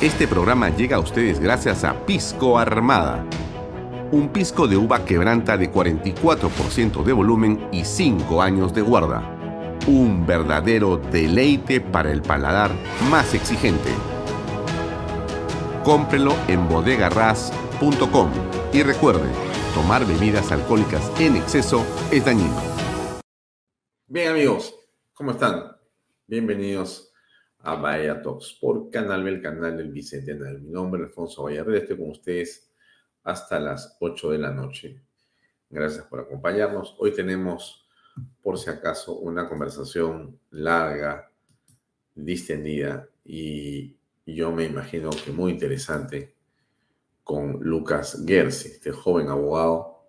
Este programa llega a ustedes gracias a Pisco Armada. Un pisco de uva quebranta de 44% de volumen y 5 años de guarda. Un verdadero deleite para el paladar más exigente. Cómprelo en bodegarras.com y recuerde, tomar bebidas alcohólicas en exceso es dañino. Bien amigos, ¿cómo están? Bienvenidos a Bahía Talks por Canal B, el canal del Bicentenario. Mi nombre es Alfonso Vallarreda, estoy con ustedes hasta las 8 de la noche. Gracias por acompañarnos. Hoy tenemos, por si acaso, una conversación larga, distendida y yo me imagino que muy interesante con Lucas Gersi, este joven abogado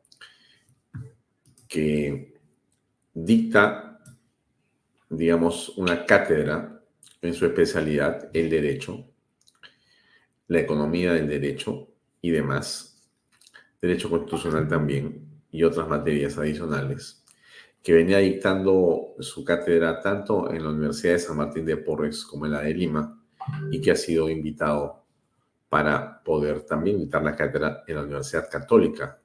que dicta, digamos, una cátedra en su especialidad el derecho, la economía del derecho y demás, derecho constitucional también y otras materias adicionales, que venía dictando su cátedra tanto en la Universidad de San Martín de Porres como en la de Lima y que ha sido invitado para poder también dictar la cátedra en la Universidad Católica.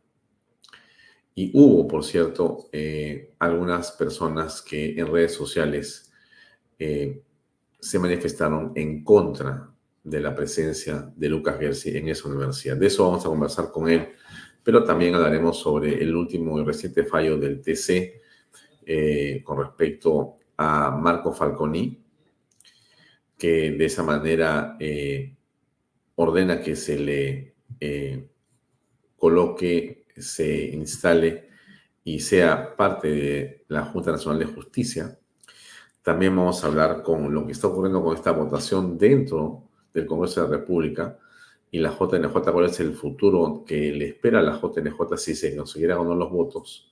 Y hubo, por cierto, eh, algunas personas que en redes sociales eh, se manifestaron en contra de la presencia de Lucas Gersi en esa universidad. De eso vamos a conversar con él, pero también hablaremos sobre el último y reciente fallo del TC eh, con respecto a Marco Falconi, que de esa manera eh, ordena que se le eh, coloque, se instale y sea parte de la Junta Nacional de Justicia también vamos a hablar con lo que está ocurriendo con esta votación dentro del Congreso de la República y la JNJ, cuál es el futuro que le espera a la JNJ si se consiguiera o no los votos.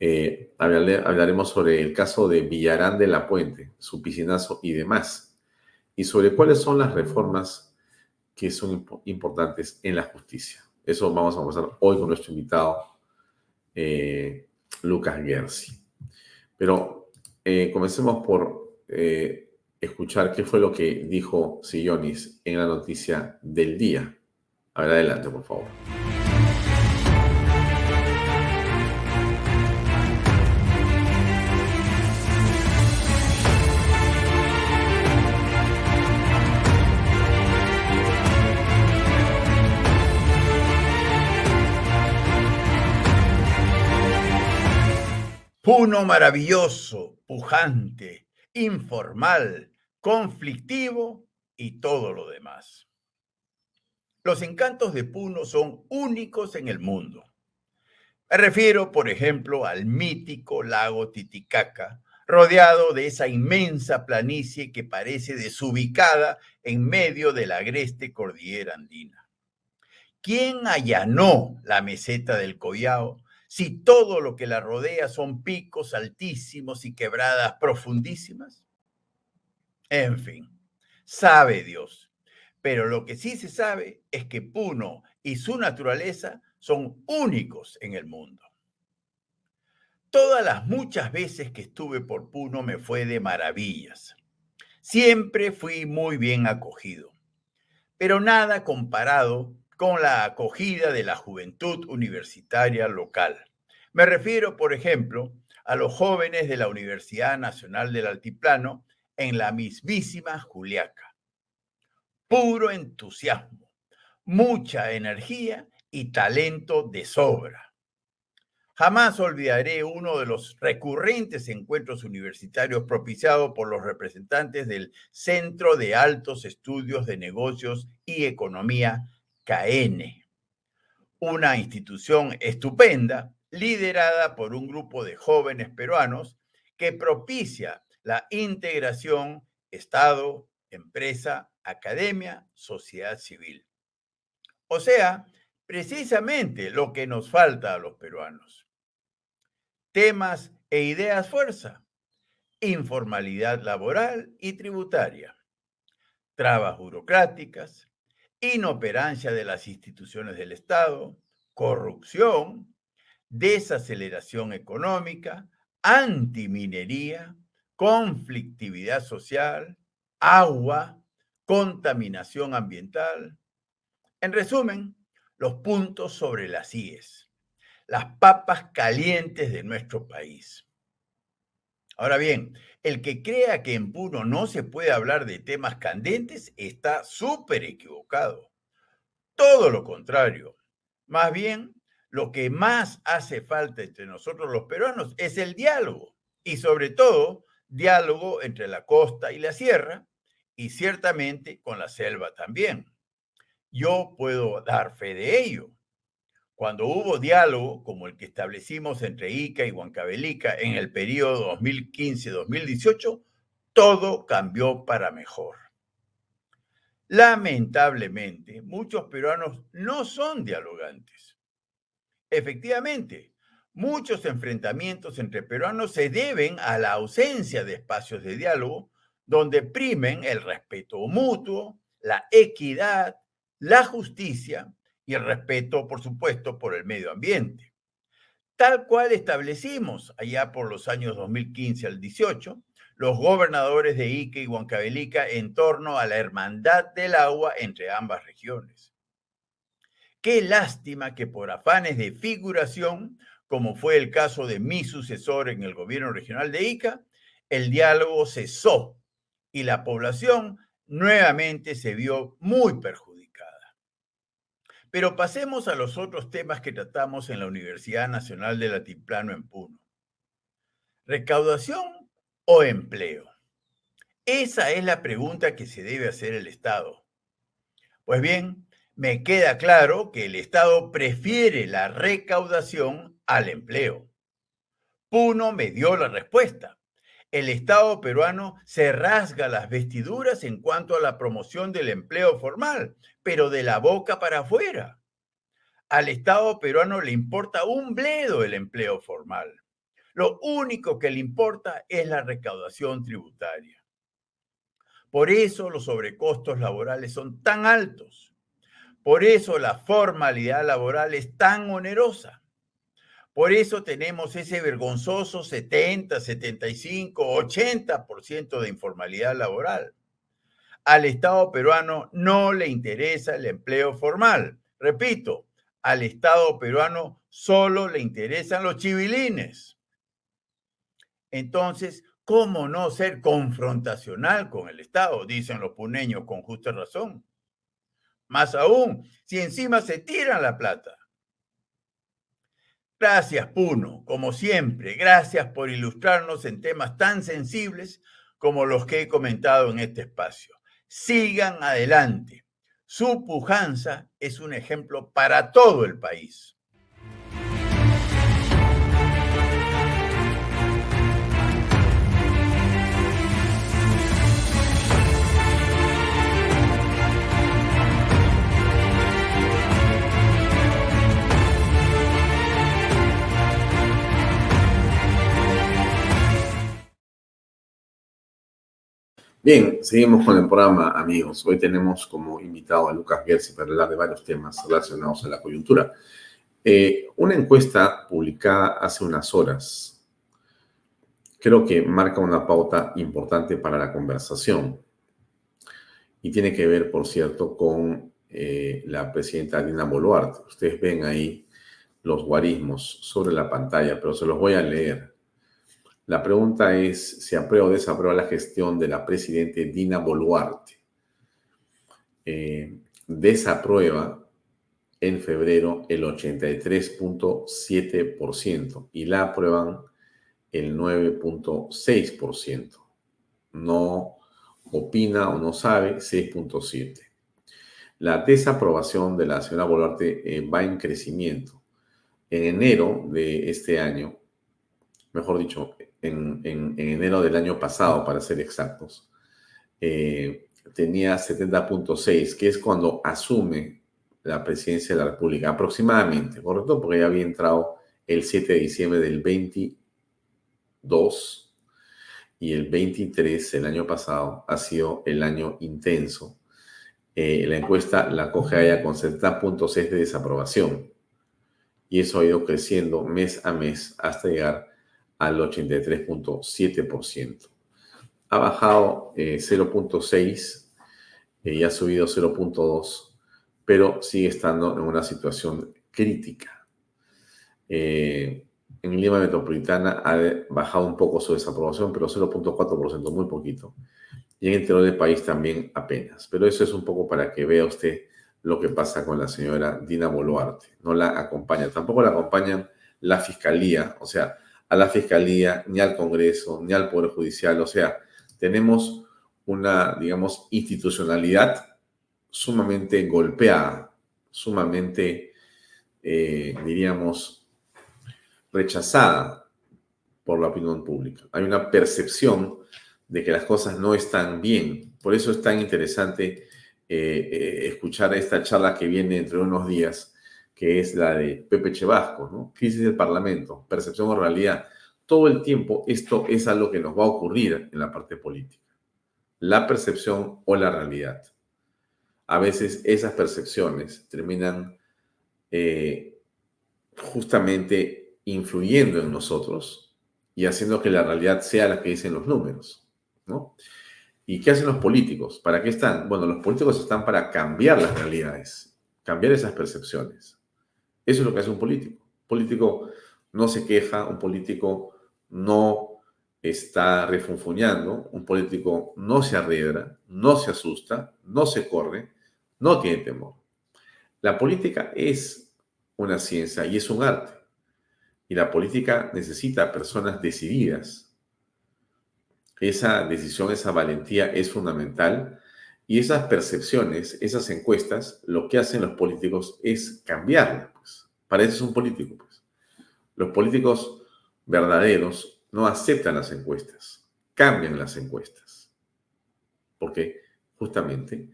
Eh, hablaremos sobre el caso de Villarán de la Puente, su piscinazo y demás, y sobre cuáles son las reformas que son importantes en la justicia. Eso vamos a conversar hoy con nuestro invitado, eh, Lucas Gersi. Pero eh, comencemos por eh, escuchar qué fue lo que dijo Sillonis en la noticia del día. A ver, adelante, por favor. Puno maravilloso, pujante, informal, conflictivo y todo lo demás. Los encantos de Puno son únicos en el mundo. Me refiero, por ejemplo, al mítico lago Titicaca, rodeado de esa inmensa planicie que parece desubicada en medio de la agreste cordillera andina. ¿Quién allanó la meseta del Collao si todo lo que la rodea son picos altísimos y quebradas profundísimas? En fin, sabe Dios. Pero lo que sí se sabe es que Puno y su naturaleza son únicos en el mundo. Todas las muchas veces que estuve por Puno me fue de maravillas. Siempre fui muy bien acogido, pero nada comparado con la acogida de la juventud universitaria local. Me refiero, por ejemplo, a los jóvenes de la Universidad Nacional del Altiplano en la mismísima Juliaca. Puro entusiasmo, mucha energía y talento de sobra. Jamás olvidaré uno de los recurrentes encuentros universitarios propiciados por los representantes del Centro de Altos Estudios de Negocios y Economía CAEN, una institución estupenda liderada por un grupo de jóvenes peruanos que propicia la integración Estado, empresa, academia, sociedad civil. O sea, precisamente lo que nos falta a los peruanos. Temas e ideas fuerza. informalidad laboral y tributaria, trabas burocráticas, inoperancia de las instituciones del Estado, corrupción, desaceleración económica, antiminería, conflictividad social, agua, contaminación ambiental. En resumen, los puntos sobre las IES, las papas calientes de nuestro país. Ahora bien, el que crea que en Puno no se puede hablar de temas candentes está súper equivocado. Todo lo contrario. Más bien, lo que más hace falta entre nosotros los peruanos es el diálogo y sobre todo diálogo entre la costa y la sierra y ciertamente con la selva también. Yo puedo dar fe de ello. Cuando hubo diálogo como el que establecimos entre Ica y Huancavelica en el periodo 2015-2018, todo cambió para mejor. Lamentablemente, muchos peruanos no son dialogantes. Efectivamente, muchos enfrentamientos entre peruanos se deben a la ausencia de espacios de diálogo donde primen el respeto mutuo, la equidad, la justicia y el respeto, por supuesto, por el medio ambiente. Tal cual establecimos allá por los años 2015 al 18, los gobernadores de Ica y Huancavelica en torno a la hermandad del agua entre ambas regiones. Qué lástima que por afanes de figuración, como fue el caso de mi sucesor en el gobierno regional de Ica, el diálogo cesó y la población nuevamente se vio muy perjudicada. Pero pasemos a los otros temas que tratamos en la Universidad Nacional del Altiplano en Puno. ¿Recaudación o empleo? Esa es la pregunta que se debe hacer el Estado. Pues bien, me queda claro que el Estado prefiere la recaudación al empleo. Puno me dio la respuesta el Estado peruano se rasga las vestiduras en cuanto a la promoción del empleo formal, pero de la boca para afuera. Al Estado peruano le importa un bledo el empleo formal. Lo único que le importa es la recaudación tributaria. Por eso los sobrecostos laborales son tan altos. Por eso la formalidad laboral es tan onerosa. Por eso tenemos ese vergonzoso 70, 75, 80% de informalidad laboral. Al Estado peruano no le interesa el empleo formal. Repito, al Estado peruano solo le interesan los chivilines. Entonces, ¿cómo no ser confrontacional con el Estado? Dicen los puneños con justa razón. Más aún, si encima se tiran la plata. Gracias, Puno, como siempre. Gracias por ilustrarnos en temas tan sensibles como los que he comentado en este espacio. Sigan adelante. Su pujanza es un ejemplo para todo el país. Bien, seguimos con el programa, amigos. Hoy tenemos como invitado a Lucas Gersi para hablar de varios temas relacionados a la coyuntura. Eh, una encuesta publicada hace unas horas creo que marca una pauta importante para la conversación y tiene que ver, por cierto, con eh, la presidenta Dina Boluarte. Ustedes ven ahí los guarismos sobre la pantalla, pero se los voy a leer. La pregunta es si aprueba o desaprueba la gestión de la presidenta Dina Boluarte. Eh, desaprueba en febrero el 83.7% y la aprueban el 9.6%. No opina o no sabe 6.7%. La desaprobación de la señora Boluarte eh, va en crecimiento. En enero de este año, mejor dicho, en, enero del año pasado, para ser exactos, eh, tenía 70.6, que es cuando asume la presidencia de la República, aproximadamente, ¿correcto? Porque ya había entrado el 7 de diciembre del 22 y el 23, el año pasado, ha sido el año intenso. Eh, la encuesta la coge allá con 70.6 de desaprobación y eso ha ido creciendo mes a mes hasta llegar al 83.7%. Ha bajado 0.6 eh, y ha subido 0.2, pero sigue estando en una situación crítica. Eh, en Lima Metropolitana ha bajado un poco su desaprobación, pero 0.4%, muy poquito. Y en el interior del país también apenas. Pero eso es un poco para que vea usted lo que pasa con la señora Dina Boluarte. No la acompaña. Tampoco la acompaña la fiscalía, o sea, a la fiscalía, ni al Congreso, ni al Poder Judicial. O sea, tenemos una, digamos, institucionalidad sumamente golpeada, sumamente, eh, diríamos, rechazada por la opinión pública. Hay una percepción de que las cosas no están bien. Por eso es tan interesante eh, eh, escuchar esta charla que viene entre unos días, que es la de Pepe Chevasco, ¿no? Crisis del Parlamento, percepción o realidad. Todo el tiempo esto es algo que nos va a ocurrir en la parte política. La percepción o la realidad. A veces esas percepciones terminan eh, justamente influyendo en nosotros y haciendo que la realidad sea la que dicen los números, ¿no? ¿Y qué hacen los políticos? ¿Para qué están? Bueno, los políticos están para cambiar las realidades, cambiar esas percepciones. Eso es lo que hace un político. Un político no se queja, un político no está refunfuñando, un político no se arredra, no se asusta, no se corre, no tiene temor. La política es una ciencia y es un arte. Y la política necesita personas decididas. Esa decisión, esa valentía es fundamental. Y esas percepciones, esas encuestas, lo que hacen los políticos es cambiarlas. Para es un político. Pues. Los políticos verdaderos no aceptan las encuestas, cambian las encuestas. Porque justamente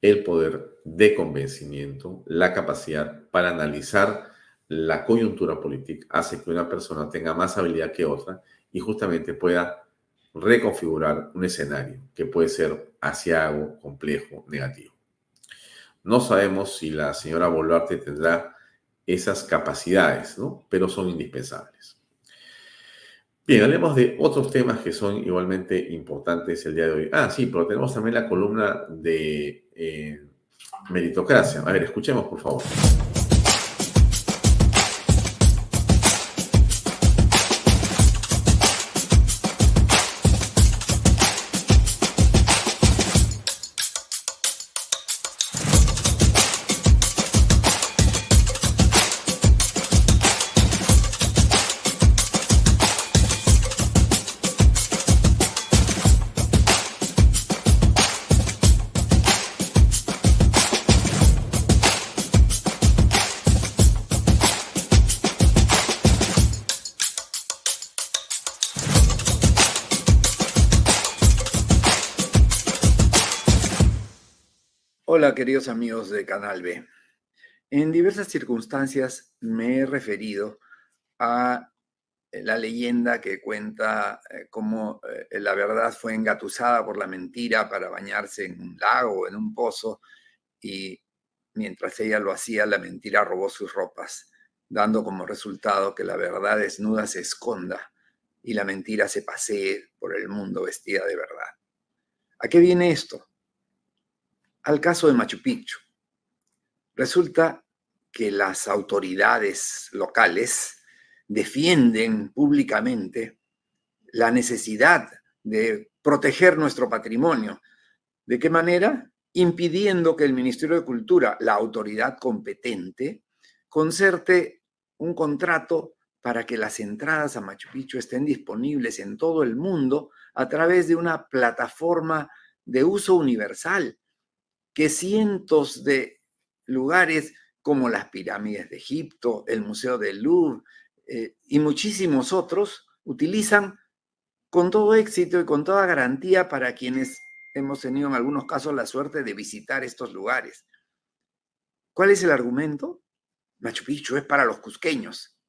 el poder de convencimiento, la capacidad para analizar la coyuntura política hace que una persona tenga más habilidad que otra y justamente pueda reconfigurar un escenario que puede ser asiago, complejo, negativo. No sabemos si la señora Boluarte tendrá esas capacidades, ¿no? Pero son indispensables. Bien, hablemos de otros temas que son igualmente importantes el día de hoy. Ah, sí, pero tenemos también la columna de eh, meritocracia. A ver, escuchemos, por favor. Queridos amigos de Canal B. En diversas circunstancias me he referido a la leyenda que cuenta eh, cómo eh, la verdad fue engatusada por la mentira para bañarse en un lago o en un pozo y mientras ella lo hacía, la mentira robó sus ropas, dando como resultado que la verdad desnuda se esconda y la mentira se pasee por el mundo vestida de verdad. ¿A qué viene esto? Al caso de Machu Picchu. Resulta que las autoridades locales defienden públicamente la necesidad de proteger nuestro patrimonio. ¿De qué manera? Impidiendo que el Ministerio de Cultura, la autoridad competente, concerte un contrato para que las entradas a Machu Picchu estén disponibles en todo el mundo a través de una plataforma de uso universal que cientos de lugares como las pirámides de Egipto, el Museo del Louvre eh, y muchísimos otros utilizan con todo éxito y con toda garantía para quienes hemos tenido en algunos casos la suerte de visitar estos lugares. ¿Cuál es el argumento? Machu Picchu es para los cusqueños.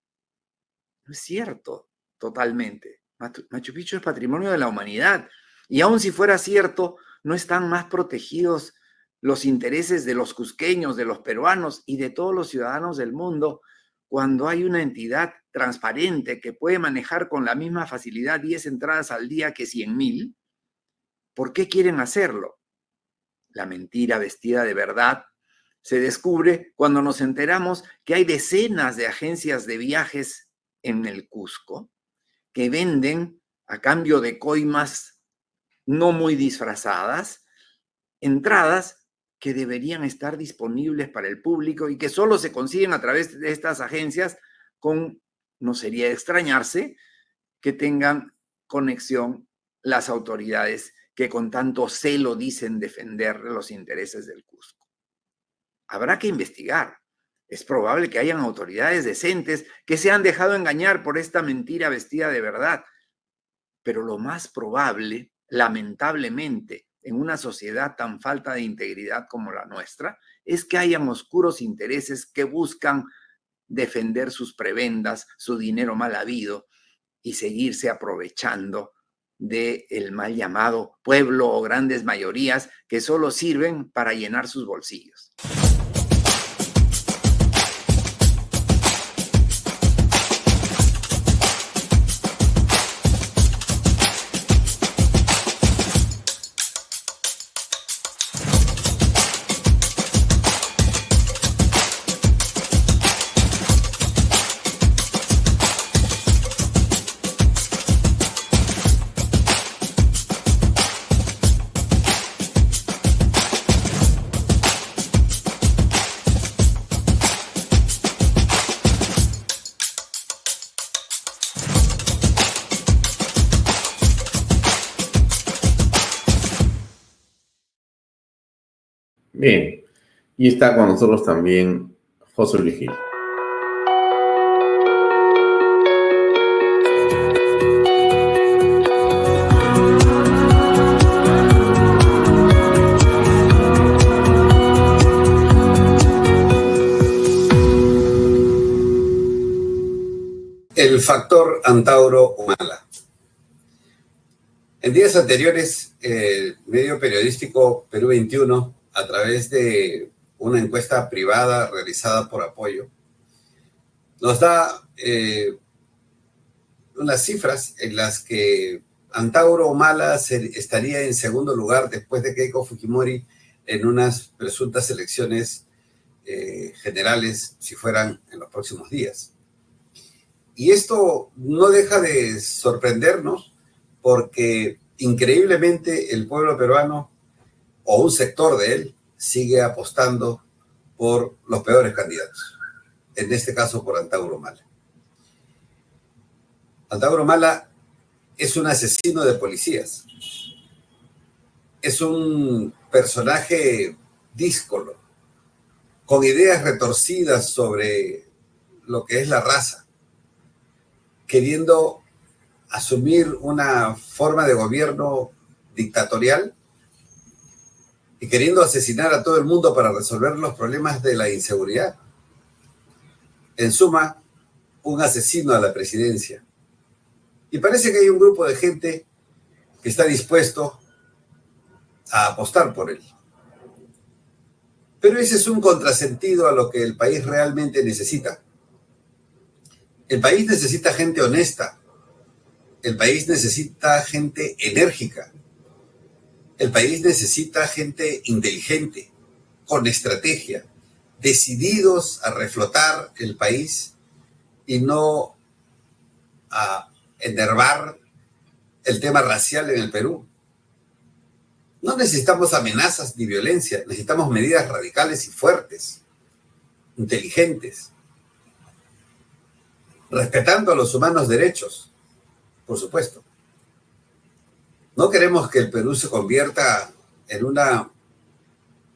No es cierto, totalmente. Machu Picchu es patrimonio de la humanidad. Y aun si fuera cierto, no están más protegidos los intereses de los cusqueños, de los peruanos y de todos los ciudadanos del mundo cuando hay una entidad transparente que puede manejar con la misma facilidad 10 entradas al día que 100 mil. ¿Por qué quieren hacerlo? La mentira vestida de verdad se descubre cuando nos enteramos que hay decenas de agencias de viajes en el Cusco que venden a cambio de coimas no muy disfrazadas entradas que deberían estar disponibles para el público y que solo se consiguen a través de estas agencias con, no sería extrañarse, que tengan conexión las autoridades que con tanto celo dicen defender los intereses del Cusco. Habrá que investigar. Es probable que hayan autoridades decentes que se han dejado engañar por esta mentira vestida de verdad. Pero lo más probable, lamentablemente, en una sociedad tan falta de integridad como la nuestra, es que hayan oscuros intereses que buscan defender sus prebendas, su dinero mal habido y seguirse aprovechando del el mal llamado pueblo o grandes mayorías que solo sirven para llenar sus bolsillos. Bien, y está con nosotros también José Luis El factor Antauro Humala. En días anteriores, el medio periodístico Perú 21 a través de una encuesta privada realizada por apoyo, nos da eh, unas cifras en las que Antauro Humala estaría en segundo lugar después de Keiko Fujimori en unas presuntas elecciones eh, generales si fueran en los próximos días. Y esto no deja de sorprendernos porque increíblemente el pueblo peruano o un sector de él sigue apostando por los peores candidatos, en este caso por Antauro Mala. Antauro Mala es un asesino de policías, es un personaje díscolo, con ideas retorcidas sobre lo que es la raza, queriendo asumir una forma de gobierno dictatorial y queriendo asesinar a todo el mundo para resolver los problemas de la inseguridad. En suma, un asesino a la presidencia. Y parece que hay un grupo de gente que está dispuesto a apostar por él. Pero ese es un contrasentido a lo que el país realmente necesita. El país necesita gente honesta. El país necesita gente enérgica, el país necesita gente inteligente, con estrategia, decididos a reflotar el país y no a enervar el tema racial en el Perú. No necesitamos amenazas ni violencia, necesitamos medidas radicales y fuertes, inteligentes, respetando a los humanos derechos, por supuesto. No queremos que el Perú se convierta en una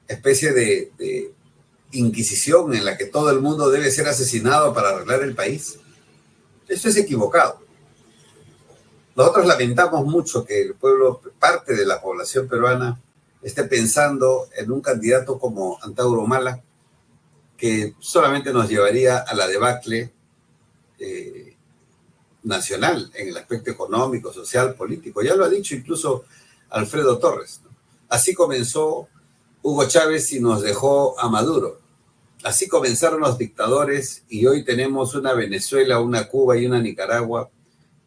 especie de, inquisición en la que todo el mundo debe ser asesinado para arreglar el país. Eso es equivocado. Nosotros lamentamos mucho que el pueblo, parte de la población peruana, esté pensando en un candidato como Antauro Mala, que solamente nos llevaría a la debacle eh, nacional en el aspecto económico, social, político. Ya lo ha dicho incluso Alfredo Torres. Así comenzó Hugo Chávez y nos dejó a Maduro. Así comenzaron los dictadores y hoy tenemos una Venezuela, una Cuba y una Nicaragua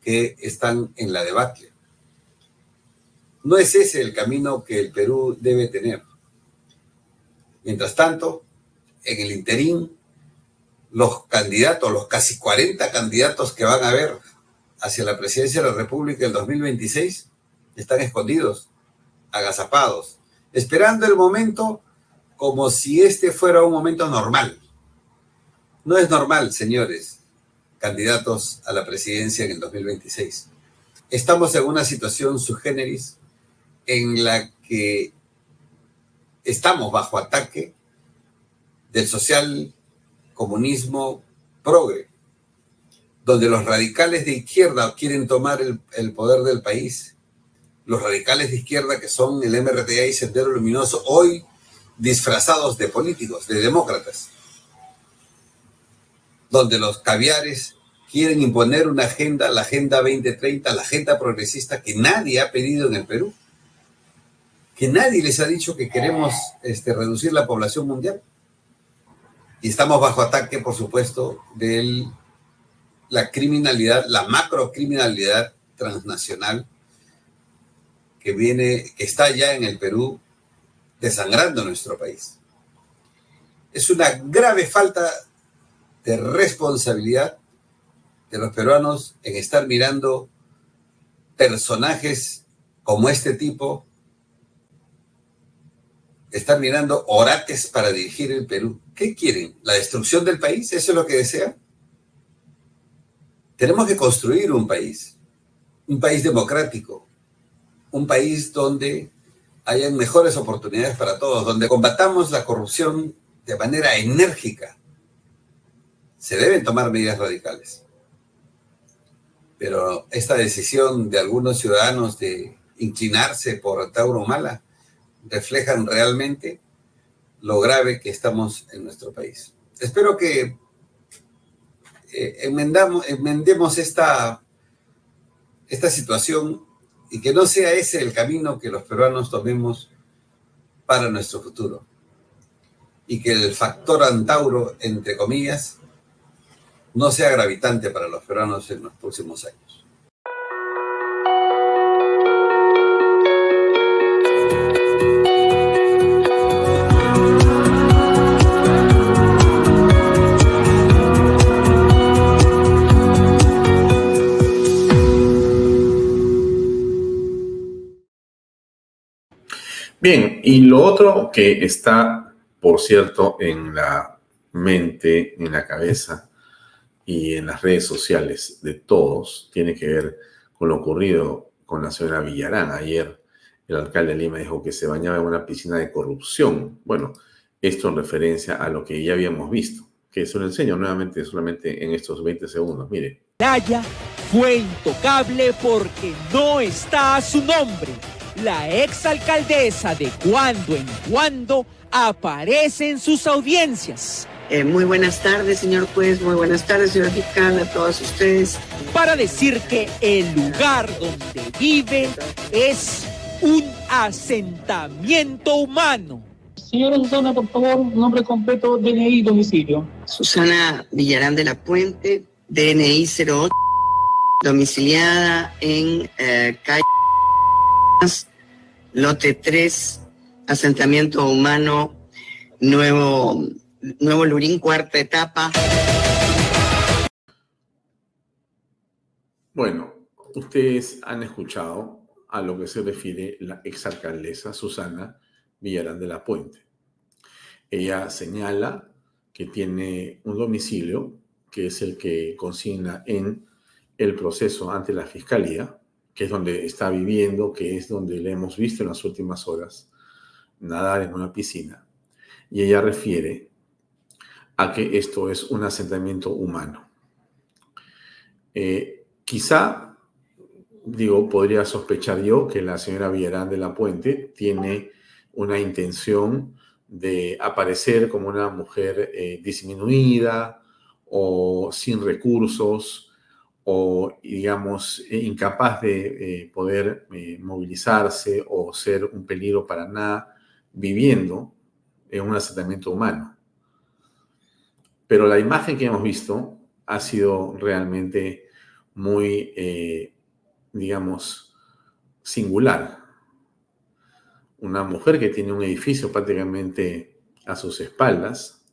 que están en la debacle. No es ese el camino que el Perú debe tener. Mientras tanto, en el interín, los candidatos, los casi 40 candidatos que van a haber hacia la presidencia de la República en 2026, están escondidos, agazapados, esperando el momento como si este fuera un momento normal. No es normal, señores, candidatos a la presidencia en el 2026. Estamos en una situación subgéneris en la que estamos bajo ataque del social comunismo progre, donde los radicales de izquierda quieren tomar el, poder del país. Los radicales de izquierda que son el MRTA y Sendero Luminoso, hoy disfrazados de políticos, de demócratas, donde los caviares quieren imponer una agenda, la Agenda 2030, la agenda progresista que nadie ha pedido en el Perú que nadie les ha dicho que queremos este, reducir la población mundial. Y estamos bajo ataque, por supuesto, de la criminalidad, la macrocriminalidad transnacional que viene, que está ya en el Perú desangrando nuestro país. Es una grave falta de responsabilidad de los peruanos en estar mirando personajes como este tipo están mirando orates para dirigir el Perú. ¿Qué quieren? ¿La destrucción del país? ¿Eso es lo que desean? Tenemos que construir un país, un país democrático, un país donde hayan mejores oportunidades para todos, donde combatamos la corrupción de manera enérgica. Se deben tomar medidas radicales. Pero esta decisión de algunos ciudadanos de inclinarse por Tauro Mala reflejan realmente lo grave que estamos en nuestro país. Espero que eh, enmendamos, enmendemos esta, esta situación y que no sea ese el camino que los peruanos tomemos para nuestro futuro. Y que el factor antauro, entre comillas, no sea gravitante para los peruanos en los próximos años. Bien, y lo otro que está, por cierto, en la mente, en la cabeza y en las redes sociales de todos, tiene que ver con lo ocurrido con la señora Villarán. Ayer el alcalde de Lima dijo que se bañaba en una piscina de corrupción. Bueno, esto en referencia a lo que ya habíamos visto, que se lo enseño nuevamente solamente en estos 20 segundos. Mire. Playa fue intocable porque no está a su nombre la exalcaldesa de cuando en cuando aparece en sus audiencias. Eh, muy buenas tardes, señor juez, muy buenas tardes, señor fiscal, a todos ustedes. Para decir que el lugar donde vive es un asentamiento humano. Señora Susana, por favor, nombre completo, DNI, domicilio. Susana Villarán de la Puente, DNI 08, domiciliada en eh, calle lote 3, asentamiento humano, nuevo, nuevo Lurín, cuarta etapa. Bueno, ustedes han escuchado a lo que se refiere la exalcaldesa Susana Villarán de la Puente. Ella señala que tiene un domicilio que es el que consigna en el proceso ante la fiscalía que es donde está viviendo, que es donde le hemos visto en las últimas horas nadar en una piscina. Y ella refiere a que esto es un asentamiento humano. Eh, quizá, digo, podría sospechar yo que la señora Villarán de la Puente tiene una intención de aparecer como una mujer eh, disminuida o sin recursos o, digamos, eh, incapaz de eh, poder eh, movilizarse o ser un peligro para nada viviendo en un asentamiento humano. Pero la imagen que hemos visto ha sido realmente muy, digamos, singular. Una mujer que tiene un edificio prácticamente a sus espaldas,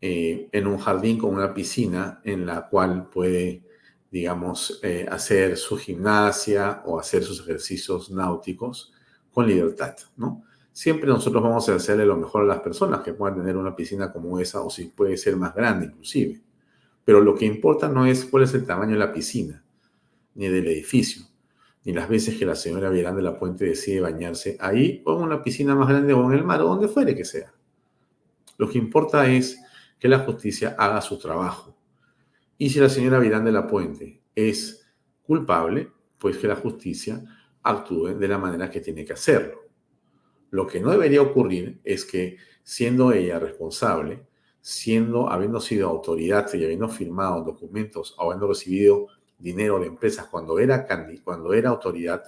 en un jardín con una piscina en la cual puede digamos, eh, hacer su gimnasia o hacer sus ejercicios náuticos con libertad, ¿no? Siempre nosotros vamos a hacerle lo mejor a las personas que puedan tener una piscina como esa o si puede ser más grande inclusive. Pero lo que importa no es cuál es el tamaño de la piscina, ni del edificio, ni las veces que la señora Virán de la Puente decide bañarse ahí o en una piscina más grande o en el mar o donde fuere que sea. Lo que importa es que la justicia haga su trabajo y si la señora Virán de la Puente es culpable, pues que la justicia actúe de la manera que tiene que hacerlo. Lo que no debería ocurrir es que, siendo ella responsable, siendo, habiendo sido autoridad y habiendo firmado documentos habiendo recibido dinero de empresas cuando era, cuando era autoridad,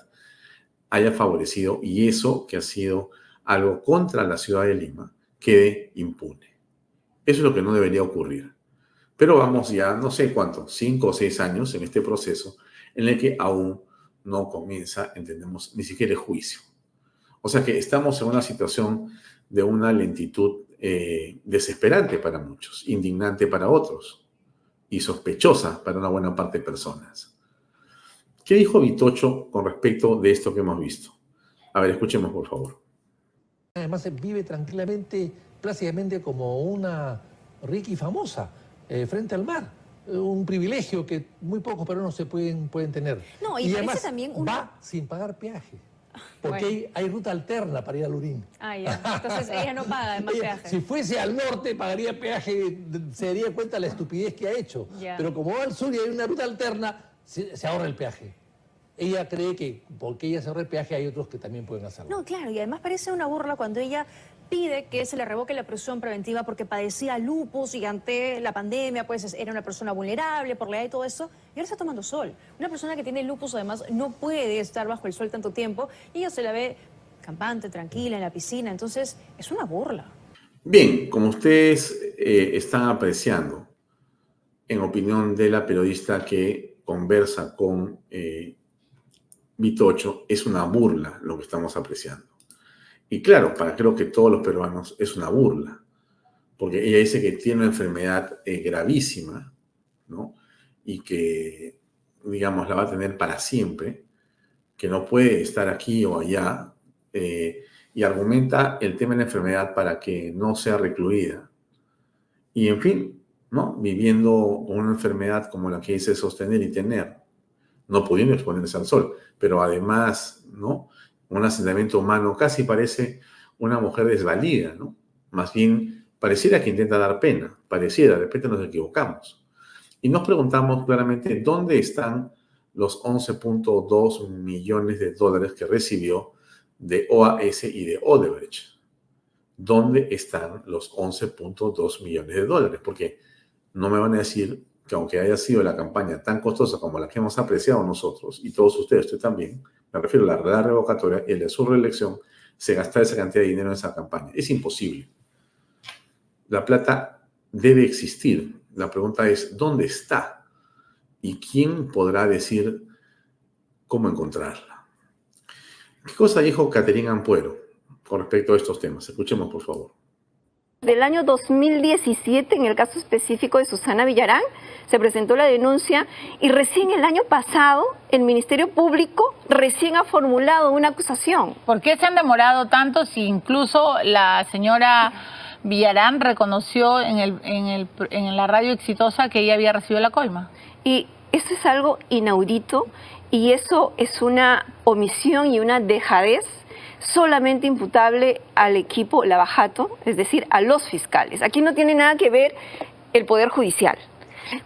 haya favorecido y eso que ha sido algo contra la ciudad de Lima quede impune. Eso es lo que no debería ocurrir. Pero vamos ya, no sé cuánto, cinco o seis años en este proceso en el que aún no comienza, entendemos, ni siquiera el juicio. O sea que estamos en una situación de una lentitud eh, desesperante para muchos, indignante para otros y sospechosa para una buena parte de personas. ¿Qué dijo Vitocho con respecto de esto que hemos visto? A ver, escuchemos por favor. Además vive tranquilamente, plácidamente como una rica y famosa eh, frente al mar. Un privilegio que muy pocos peruanos se pueden, pueden tener. No, y, además también va sin pagar peaje. Porque hay, ruta alterna para ir a Lurín. Ah, ya. Entonces ella no paga además peaje. Si fuese al norte, pagaría peaje, se daría cuenta de la estupidez que ha hecho. Pero como va al sur y hay una ruta alterna, se, se ahorra el peaje ella cree que porque ella se ahorra el peaje hay otros que también pueden hacerlo. No, claro, y además parece una burla cuando ella pide que se le revoque la prisión preventiva porque padecía lupus y ante la pandemia pues era una persona vulnerable por la edad y todo eso, y ahora está tomando sol. Una persona que tiene lupus además no puede estar bajo el sol tanto tiempo y ella se la ve campante, tranquila, en la piscina, entonces es una burla. Bien, como ustedes eh, están apreciando, en opinión de la periodista que conversa con eh, Vitocho, es una burla lo que estamos apreciando. Y claro, para creo que todos los peruanos es una burla, porque ella dice que tiene una enfermedad eh, gravísima, ¿no? Y que, digamos, la va a tener para siempre, que no puede estar aquí o allá, eh, y argumenta el tema de la enfermedad para que no sea recluida. Y en fin, ¿no? Viviendo una enfermedad como la que dice sostener y tener, no pudiendo exponerse al sol, pero además, ¿no? Un asentamiento humano, casi parece una mujer desvalida, ¿no? Más bien, pareciera que intenta dar pena, pareciera, de repente nos equivocamos. Y nos preguntamos claramente dónde están los 11.2 millones de dólares que recibió de OAS y de Odebrecht. ¿Dónde están los 11.2 millones de dólares? Porque no me van a decir que aunque haya sido la campaña tan costosa como la que hemos apreciado nosotros, y todos ustedes, usted también, me refiero a la realidad revocatoria y el de su reelección, se gasta esa cantidad de dinero en esa campaña. Es imposible. La plata debe existir. La pregunta es, ¿dónde está? ¿Y quién podrá decir cómo encontrarla? ¿Qué cosa dijo Caterina Ampuero con respecto a estos temas? Escuchemos, por favor. Del año 2017, en el caso específico de Susana Villarán, se presentó la denuncia y recién el año pasado el Ministerio Público recién ha formulado una acusación. ¿Por qué se han demorado tanto si incluso la señora Villarán reconoció en, el, en, el, en la radio exitosa que ella había recibido la coima? Y eso es algo inaudito y eso es una omisión y una dejadez solamente imputable al equipo Lavajato, es decir, a los fiscales. Aquí no tiene nada que ver el Poder Judicial.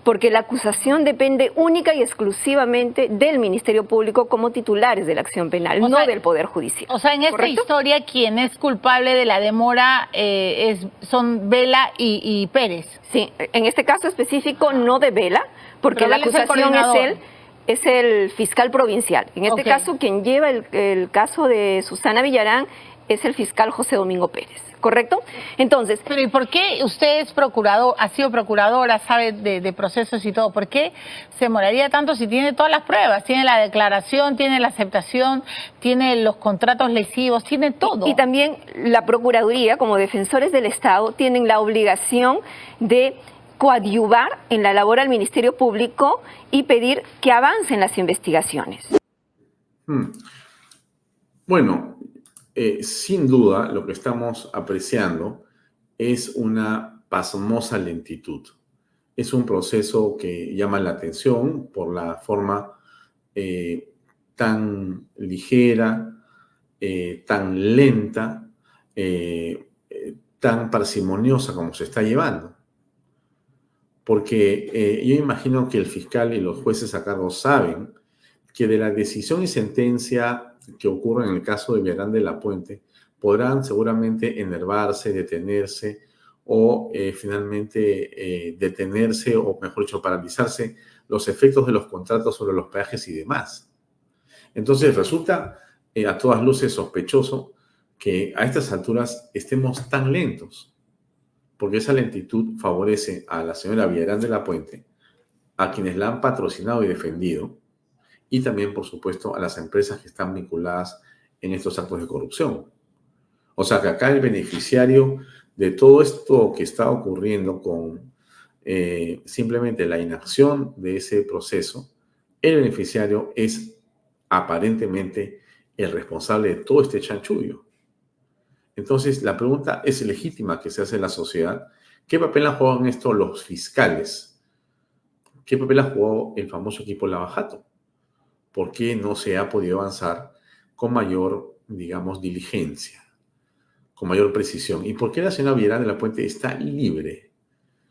Porque la acusación depende única y exclusivamente del Ministerio Público como titulares de la acción penal, no del Poder Judicial. O sea, en esta historia, quien es culpable de la demora eh, es, son Vela y, Pérez. Sí, en este caso específico no de Vela, porque la acusación es, él es el fiscal provincial. En este caso, quien lleva el, caso de Susana Villarán es el fiscal José Domingo Pérez. ¿correcto? Entonces. Pero ¿y por qué usted es procurador, ha sido procuradora, sabe de, procesos y todo? ¿Por qué se moraría tanto si tiene todas las pruebas? Tiene la declaración, tiene la aceptación, tiene los contratos lesivos, tiene todo. y también la Procuraduría, como defensores del Estado, tienen la obligación de coadyuvar en la labor al Ministerio Público y pedir que avancen las investigaciones. Hmm. Bueno, eh, sin duda lo que estamos apreciando es una pasmosa lentitud. Es un proceso que llama la atención por la forma eh, tan ligera, eh, tan lenta, tan parsimoniosa como se está llevando porque eh, yo imagino que el fiscal y los jueces a cargo saben que de la decisión y sentencia que ocurre en el caso de Villarán de la Puente, podrán seguramente enervarse, detenerse o eh, finalmente eh, detenerse o, mejor dicho, paralizarse los efectos de los contratos sobre los peajes y demás. Entonces resulta a todas luces sospechoso que a estas alturas estemos tan lentos porque esa lentitud favorece a la señora Villarán de la Puente, a quienes la han patrocinado y defendido, y también, por supuesto, a las empresas que están vinculadas en estos actos de corrupción. O sea que acá el beneficiario de todo esto que está ocurriendo con eh, simplemente la inacción de ese proceso, el beneficiario es aparentemente el responsable de todo este chanchullo. Entonces, la pregunta es legítima que se hace en la sociedad. ¿Qué papel han jugado en esto los fiscales? ¿Qué papel ha jugado el famoso equipo Lavajato? ¿Por qué no se ha podido avanzar con mayor, digamos, diligencia, con mayor precisión? ¿Y por qué la señora Villarán de la Puente está libre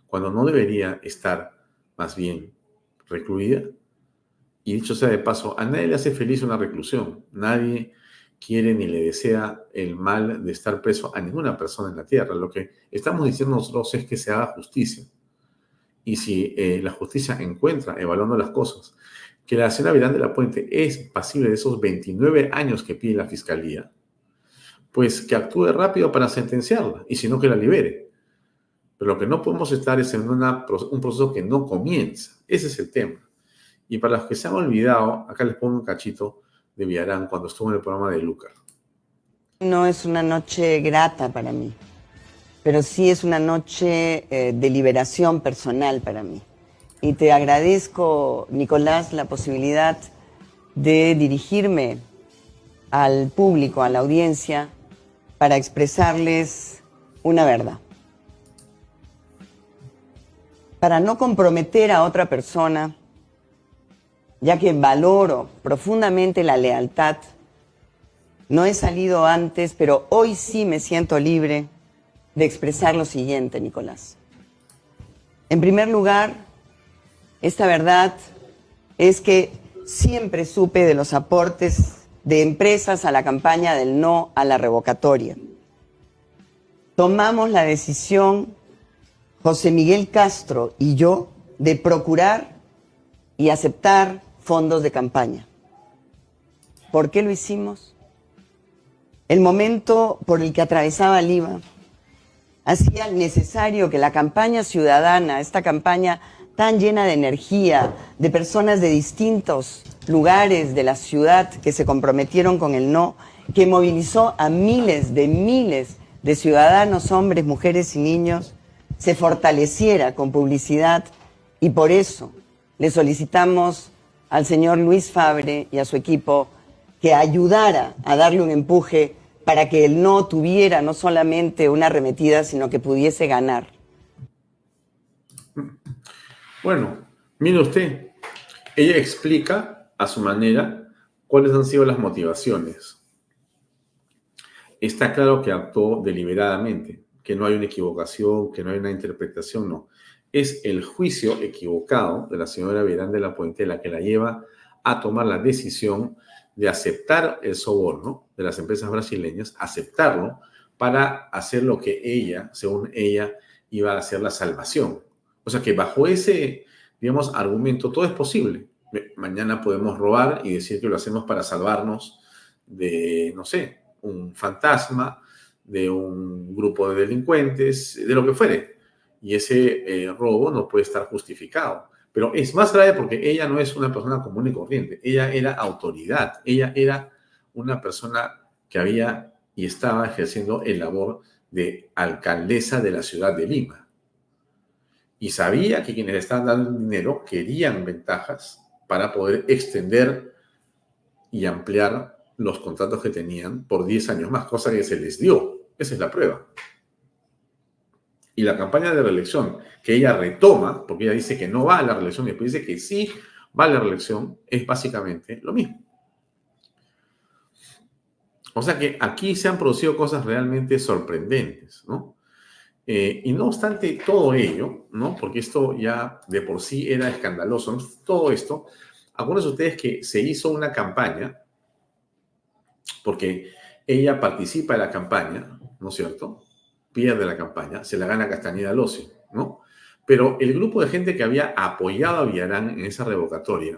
cuando no debería estar más bien recluida? Y dicho sea de paso, a nadie le hace feliz una reclusión. Nadie quiere ni le desea el mal de estar preso a ninguna persona en la tierra. Lo que estamos diciendo nosotros es que se haga justicia. Y si eh, la justicia encuentra, evaluando las cosas, que la señora Vilán de la Puente es pasible de esos 29 años que pide la fiscalía, pues que actúe rápido para sentenciarla y si no que la libere. Pero lo que no podemos estar es en un proceso que no comienza. Ese es el tema. Y para los que se han olvidado, acá les pongo un cachito de Villarán cuando estuvo en el programa de Lucar. No es una noche grata para mí, pero sí es una noche eh, de liberación personal para mí. Y te agradezco, Nicolás, la posibilidad de dirigirme al público, a la audiencia, para expresarles una verdad. Para no comprometer a otra persona, ya que valoro profundamente la lealtad. No he salido antes, pero hoy sí me siento libre de expresar lo siguiente, Nicolás. En primer lugar, esta verdad es que siempre supe de los aportes de empresas a la campaña del no a la revocatoria. Tomamos la decisión, José Miguel Castro y yo, de procurar y aceptar fondos de campaña. ¿Por qué lo hicimos? El momento por el que atravesaba el IVA hacía necesario que la campaña ciudadana, esta campaña tan llena de energía, de personas de distintos lugares de la ciudad que se comprometieron con el no, que movilizó a miles de miles de ciudadanos, hombres, mujeres y niños, se fortaleciera con publicidad y por eso le solicitamos al señor Luis Fabre y a su equipo que ayudara a darle un empuje para que él no tuviera no solamente una arremetida, sino que pudiese ganar. Bueno, mire usted, ella explica a su manera cuáles han sido las motivaciones. Está claro que actuó deliberadamente, que no hay una equivocación, que no hay una interpretación, no. Es el juicio equivocado de la señora Virán de la Puente la que la lleva a tomar la decisión de aceptar el soborno de las empresas brasileñas, aceptarlo para hacer lo que ella, según ella, iba a hacer la salvación. O sea que bajo ese, digamos, argumento todo es posible. Mañana podemos robar y decir que lo hacemos para salvarnos de, no sé, un fantasma, de un grupo de delincuentes, de lo que fuere. Y ese eh, robo no puede estar justificado. Pero es más grave porque ella no es una persona común y corriente. Ella era autoridad. Ella era una persona que había y estaba ejerciendo el labor de alcaldesa de la ciudad de Lima. Y sabía que quienes estaban dando dinero querían ventajas para poder extender y ampliar los contratos que tenían por 10 años más, cosa que se les dio. Esa es la prueba. Y la campaña de reelección que ella retoma, porque ella dice que no va a la reelección y después dice que sí va a la reelección, es básicamente lo mismo. O sea que aquí se han producido cosas realmente sorprendentes, ¿no? Eh, y no obstante todo ello, ¿no? Porque esto ya de por sí era escandaloso, todo esto, de ustedes que se hizo una campaña, porque ella participa en la campaña, ¿no es cierto? Pierde la campaña, se la gana Castañeda Locio, ¿no? Pero el grupo de gente que había apoyado a Villarán en esa revocatoria,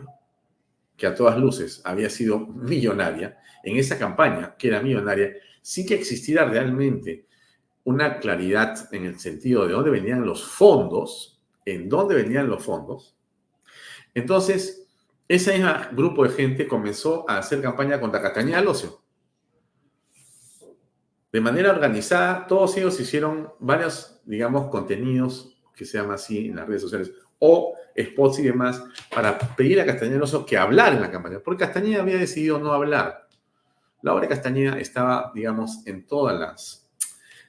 que a todas luces había sido millonaria, en esa campaña, que era millonaria, sí que existiera realmente una claridad en el sentido de dónde venían los fondos, en dónde venían los fondos. Entonces, ese grupo de gente comenzó a hacer campaña contra Castañeda Locio. De manera organizada, todos ellos hicieron varios, digamos, contenidos que se llama así en las redes sociales, o spots y demás, para pedir a Castañeda que hablara en la campaña, porque Castañeda había decidido no hablar. Laura Castañeda estaba, digamos, en todas las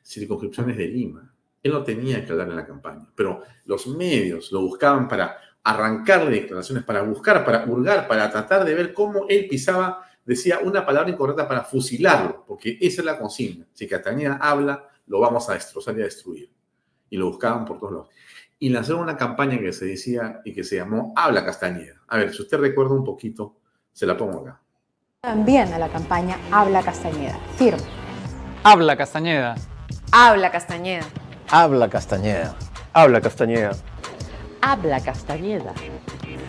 circunscripciones de Lima. Él no tenía que hablar en la campaña, pero los medios lo buscaban para arrancarle declaraciones, para buscar, para hurgar, para tratar de ver cómo él pisaba, decía una palabra incorrecta para fusilarlo, porque esa es la consigna. Si Castañeda habla, lo vamos a destrozar y a destruir. Y lo buscaban por todos lados. Y lanzaron una campaña que se decía y que se llamó Habla Castañeda. A ver, si usted recuerda un poquito, se la pongo acá. También a la campaña Habla Castañeda. Firme. Habla Castañeda. Habla Castañeda. Habla Castañeda. Habla Castañeda. Habla Castañeda.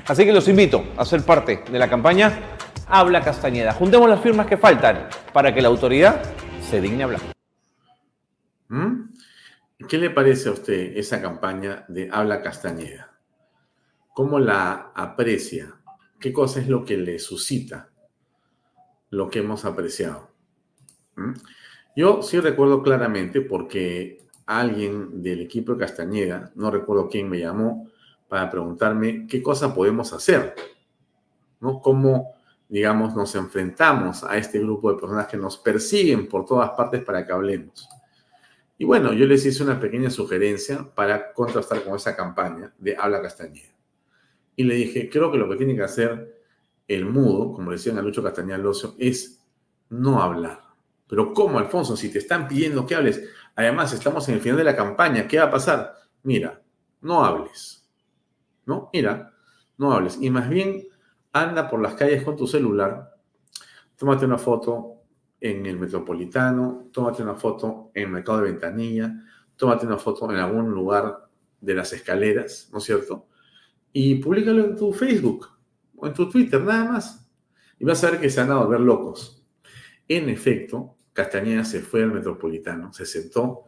Así que los invito a ser parte de la campaña Habla Castañeda. Juntemos las firmas que faltan para que la autoridad se digne hablar. ¿Mm? ¿Qué le parece a usted esa campaña de Habla Castañeda? ¿Cómo la aprecia? ¿Qué cosa es lo que le suscita? lo que hemos apreciado. ¿Mm? Yo sí recuerdo claramente porque alguien del equipo de Castañeda, no recuerdo quién me llamó, para preguntarme qué cosa podemos hacer, ¿no? Cómo, digamos, nos enfrentamos a este grupo de personas que nos persiguen por todas partes para que hablemos. Y bueno, yo les hice una pequeña sugerencia para contrastar con esa campaña de Habla Castañeda. Y le dije, creo que lo que tiene que hacer el mudo, como decían a Lucho Castañeda Locio, es no hablar. Pero ¿cómo, Alfonso? Si te están pidiendo que hables, además estamos en el final de la campaña, ¿qué va a pasar? Mira, no hables. ¿No? Mira, no hables. Y más bien anda por las calles con tu celular, tómate una foto en el metropolitano, tómate una foto en el mercado de ventanilla, tómate una foto en algún lugar de las escaleras, ¿no es cierto? Y públicalo en tu Facebook o en tu Twitter, nada más. Y vas a ver que se van a volver locos. En efecto, Castañeda se fue al metropolitano, se sentó,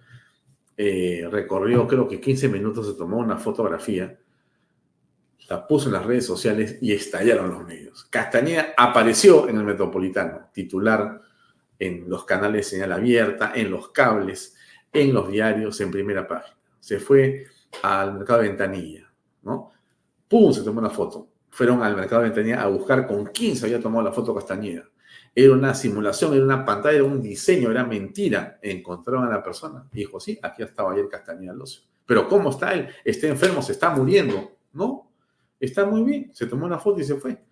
eh, recorrió creo que 15 minutos, se tomó una fotografía, la puso en las redes sociales y estallaron los medios. Castañeda apareció en el metropolitano, titular en los canales de señal abierta, en los cables, en los diarios, en primera página. Se fue al mercado de ventanilla, ¿no? ¡Pum! Se tomó una foto fueron al mercado de ventanilla a buscar con quién se había tomado la foto Castañeda. Era una simulación, era una pantalla, era un diseño, era mentira. Encontraron a la persona. dijo, sí, aquí estaba ayer Castañeda Locio. Pero ¿cómo está él? Está enfermo, se está muriendo. No, está muy bien. Se tomó una foto y se fue.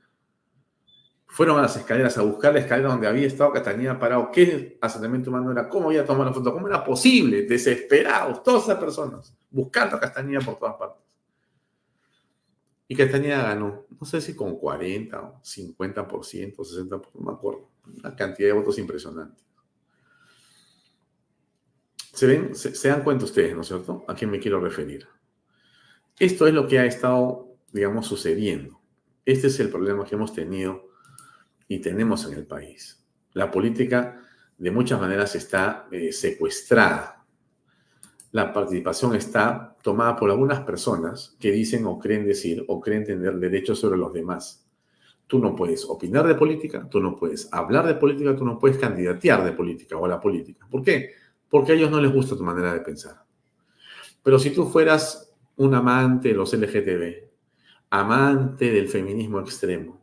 Fueron a las escaleras a buscar la escalera donde había estado Castañeda parado. ¿Qué asentamiento humano era? ¿Cómo había tomado la foto? ¿Cómo era posible? Desesperados, todas esas personas, buscando a Castañeda por todas partes. Y Castañeda ganó, no sé si con 40, 50%, 60%, no me acuerdo. Una cantidad de votos impresionante. ¿Se, ven, se, dan cuenta ustedes, ¿no es cierto? ¿A quién me quiero referir? Esto es lo que ha estado, digamos, sucediendo. Este es el problema que hemos tenido y tenemos en el país. La política, de muchas maneras, está eh, secuestrada. La participación está tomada por algunas personas que dicen o creen decir o creen tener derechos sobre los demás. Tú no puedes opinar de política, tú no puedes hablar de política, tú no puedes candidatear de política o a la política. ¿Por qué? porque a ellos no les gusta tu manera de pensar. Pero si tú fueras un amante de los LGTB, amante del feminismo extremo,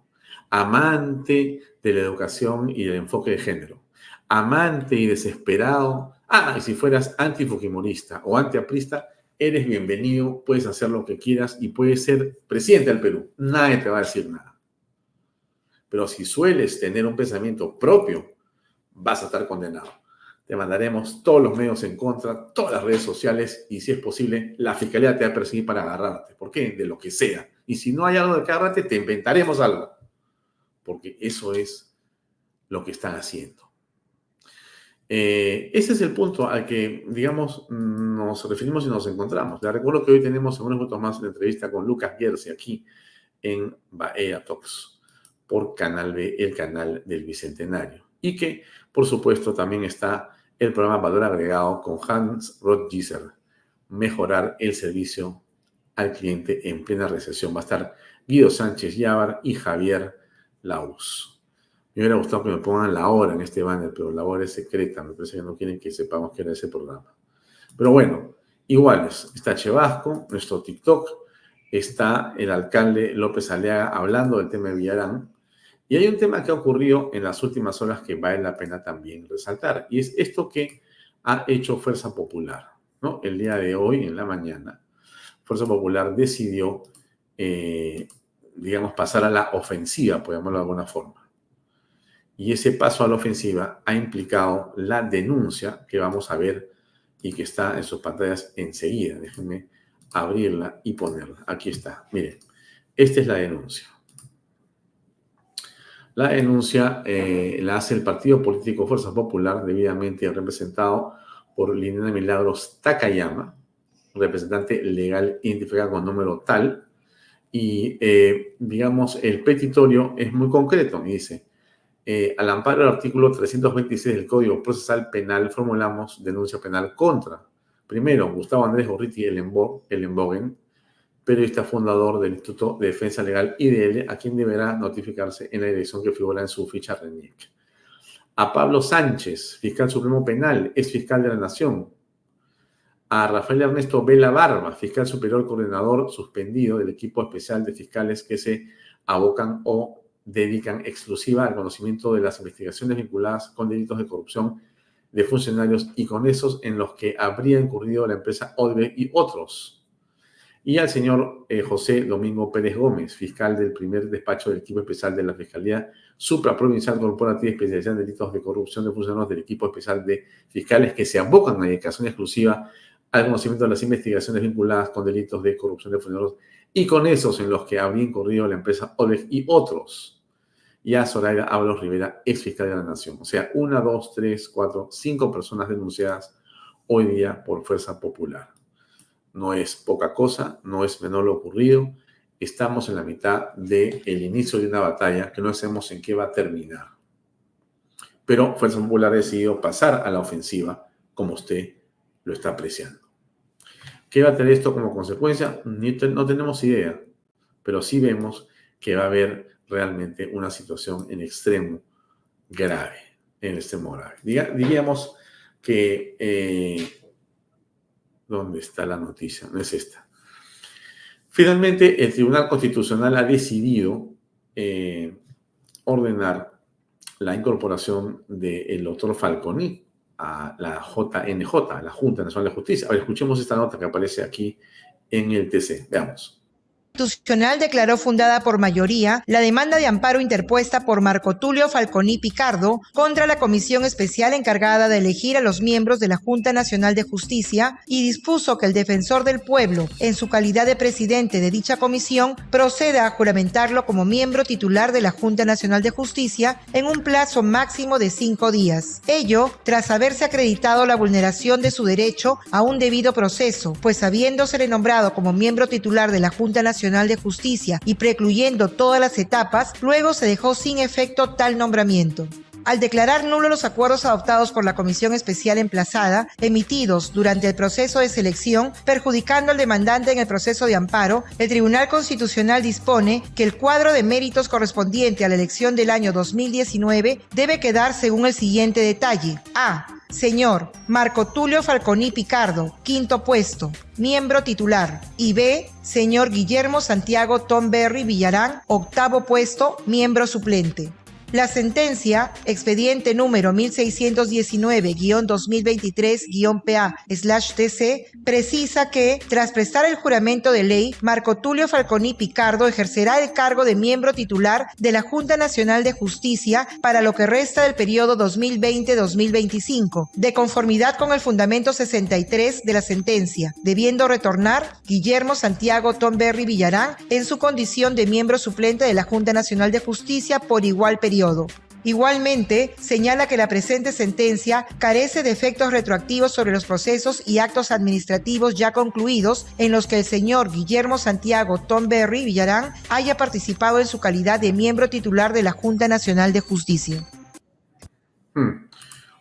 amante de la educación y del enfoque de género, amante y desesperado, ah, y si fueras antifujimorista o antiaprista, eres bienvenido, puedes hacer lo que quieras y puedes ser presidente del Perú. Nadie te va a decir nada. Pero si sueles tener un pensamiento propio, vas a estar condenado. Te mandaremos todos los medios en contra, todas las redes sociales y si es posible, la fiscalía te va a perseguir para agarrarte. ¿Por qué? De lo que sea. Y si no hay algo de agarrarte, te inventaremos algo. Porque eso es lo que están haciendo. Eh, ese es el punto al que, digamos, nos referimos y nos encontramos. Les recuerdo que hoy tenemos en unos minutos más una entrevista con Lucas Gersi aquí en Bahía Talks por Canal B, el canal del Bicentenario. Y que por supuesto, también está el programa Valor Agregado con Hans Rodgiser, mejorar el servicio al cliente en plena recesión. Va a estar Guido Sánchez Llávar y Javier Laus. Me hubiera gustado que me pongan la hora en este banner, pero la hora es secreta. Me parece que no quieren que sepamos que era ese programa. Pero bueno, iguales. Está Chevasco, nuestro TikTok. Está el alcalde López Aleaga hablando del tema de Villarán. Y hay un tema que ha ocurrido en las últimas horas que vale la pena también resaltar, y es esto que ha hecho Fuerza Popular. ¿no? El día de hoy, en la mañana, Fuerza Popular decidió, eh, digamos, pasar a la ofensiva, podemos de alguna forma. Y ese paso a la ofensiva ha implicado la denuncia que vamos a ver y que está en sus pantallas enseguida. Déjenme abrirla y ponerla. Aquí está. Miren, esta es la denuncia. La denuncia eh, la hace el partido político Fuerza Popular, debidamente representado por Liliana Milagros Takayama, representante legal identificado con número tal. Y, eh, digamos, el petitorio es muy concreto y dice, eh, al amparo del artículo 326 del Código Procesal Penal, formulamos denuncia penal contra, primero, Gustavo Andrés Gorriti Ellenbogen, periodista fundador del Instituto de Defensa Legal IDL, a quien deberá notificarse en la dirección que figura en su ficha RENIEC. A Pablo Sánchez, fiscal supremo penal, ex fiscal de la Nación. A Rafael Ernesto Vela Barba, fiscal superior coordinador suspendido del equipo especial de fiscales que se abocan o dedican exclusiva al conocimiento de las investigaciones vinculadas con delitos de corrupción de funcionarios y con esos en los que habría incurrido la empresa Odebrecht y otros. Y al señor eh, José Domingo Pérez Gómez, fiscal del primer despacho del equipo especial de la Fiscalía Supraprovincial Corporativa Especializada en Delitos de Corrupción de Funcionarios del equipo especial de fiscales que se abocan a dedicación exclusiva al conocimiento de las investigaciones vinculadas con delitos de corrupción de funcionarios y con esos en los que habría incurrido la empresa OLEG y otros. Y a Zoraida Ábalos Rivera, ex fiscal de la Nación. O sea, una, dos, tres, cuatro, cinco personas denunciadas hoy día por Fuerza Popular no es poca cosa, no es menor lo ocurrido. Estamos en la mitad del inicio de una batalla que no sabemos en qué va a terminar. Pero Fuerza Popular ha decidido pasar a la ofensiva, como usted lo está apreciando. ¿Qué va a tener esto como consecuencia? No tenemos idea, pero sí vemos que va a haber realmente una situación en extremo grave, en extremo grave. diríamos que eh, ¿Dónde está la noticia? No es esta. Finalmente, el Tribunal Constitucional ha decidido eh, ordenar la incorporación del doctor Falconi a la JNJ, la Junta Nacional de Justicia. A ver, escuchemos esta nota que aparece aquí en el TC. Veamos. Constitucional declaró fundada por mayoría la demanda de amparo interpuesta por Marco Tulio Falconi Picardo contra la comisión especial encargada de elegir a los miembros de la Junta Nacional de Justicia y dispuso que el defensor del pueblo, en su calidad de presidente de dicha comisión, proceda a juramentarlo como miembro titular de la Junta Nacional de Justicia en un plazo máximo de cinco días. Ello tras haberse acreditado la vulneración de su derecho a un debido proceso, pues habiéndosele nombrado como miembro titular de la Junta Nacional de Justicia y precluyendo todas las etapas, luego se dejó sin efecto tal nombramiento. Al declarar nulos los acuerdos adoptados por la comisión especial emplazada, emitidos durante el proceso de selección, perjudicando al demandante en el proceso de amparo, el Tribunal Constitucional dispone que el cuadro de méritos correspondiente a la elección del año 2019 debe quedar según el siguiente detalle. A. Señor Marco Tulio Falconi Picardo, quinto puesto, miembro titular. Y B. Señor Guillermo Santiago Tom Berry Villarán, octavo puesto, miembro suplente. La sentencia, expediente número 1619-2023-PA-TC, precisa que, tras prestar el juramento de ley, Marco Tulio Falconi Picardo ejercerá el cargo de miembro titular de la Junta Nacional de Justicia para lo que resta del periodo 2020-2025, de conformidad con el fundamento 63 de la sentencia, debiendo retornar Guillermo Santiago Tom Berry Villarán en su condición de miembro suplente de la Junta Nacional de Justicia por igual periodo. Igualmente, señala que la presente sentencia carece de efectos retroactivos sobre los procesos y actos administrativos ya concluidos en los que el señor Guillermo Santiago Tom Berry Villarán haya participado en su calidad de miembro titular de la Junta Nacional de Justicia. Hmm.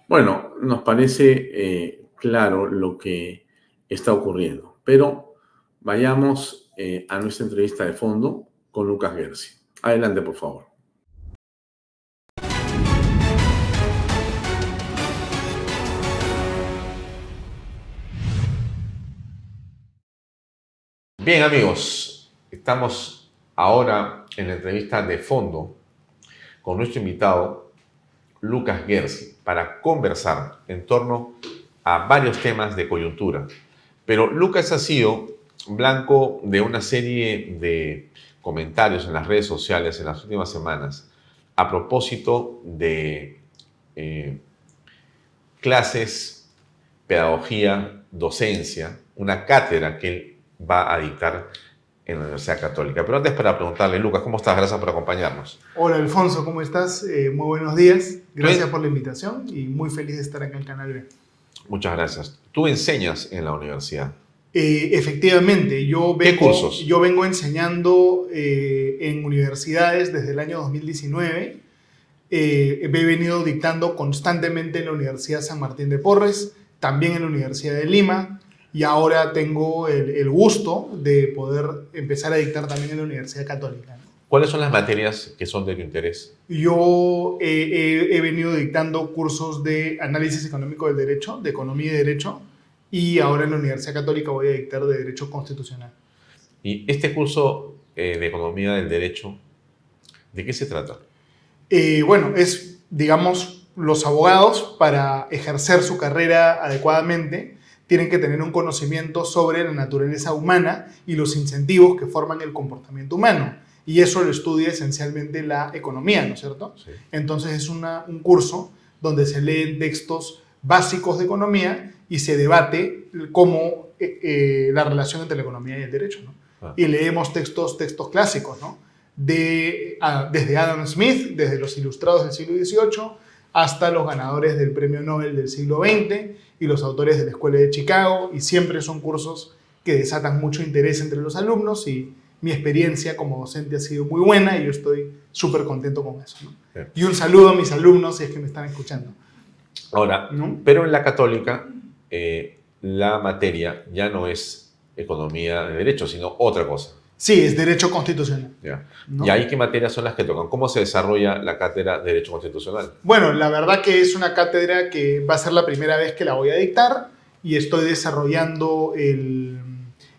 Bueno, nos parece eh, claro lo que está ocurriendo, pero vayamos eh, a nuestra entrevista de fondo con Lucas Gersi. Adelante, por favor. Bien amigos, estamos ahora en la entrevista de fondo con nuestro invitado Lucas Gersi para conversar en torno a varios temas de coyuntura. Pero Lucas ha sido blanco de una serie de comentarios en las redes sociales en las últimas semanas a propósito de eh, clases, pedagogía, docencia, una cátedra que él va a dictar en la Universidad Católica. Pero antes para preguntarle, Lucas, ¿cómo estás? Gracias por acompañarnos. Hola Alfonso, ¿cómo estás? Eh, muy buenos días. Gracias por la invitación y muy feliz de estar acá en Canal B. Muchas gracias. Tú enseñas en la universidad. Eh, efectivamente, yo vengo, ¿Qué cursos? Yo vengo enseñando eh, en universidades desde el año 2019. he venido dictando constantemente en la Universidad San Martín de Porres, también en la Universidad de Lima, y ahora tengo el, gusto de poder empezar a dictar también en la Universidad Católica. ¿Cuáles son las materias que son de tu interés? Yo he venido dictando cursos de análisis económico del derecho, de economía y derecho, y ahora en la Universidad Católica voy a dictar de derecho constitucional. ¿Y este curso eh, de economía del derecho, de qué se trata? Eh, bueno, es, digamos, los abogados para ejercer su carrera adecuadamente tienen que tener un conocimiento sobre la naturaleza humana y los incentivos que forman el comportamiento humano. Y eso lo estudia esencialmente la economía, ¿no es cierto? Entonces es un curso donde se leen textos básicos de economía y se debate cómo eh, eh, la relación entre la economía y el derecho. ¿no? Ah. Y leemos textos, textos clásicos, ¿no? De, desde Adam Smith, desde los ilustrados del siglo XVIII, hasta los ganadores del Premio Nobel del siglo XX y los autores de la Escuela de Chicago, y siempre son cursos que desatan mucho interés entre los alumnos y mi experiencia como docente ha sido muy buena y yo estoy súper contento con eso. Y un saludo a mis alumnos si es que me están escuchando. Ahora, pero en la católica eh, la materia ya no es economía de derecho, sino otra cosa. Sí, es derecho constitucional. ¿Y ahí qué materias son las que tocan? ¿Cómo se desarrolla la cátedra de Derecho Constitucional? Bueno, la verdad que es una cátedra que va a ser la primera vez que la voy a dictar y estoy desarrollando el,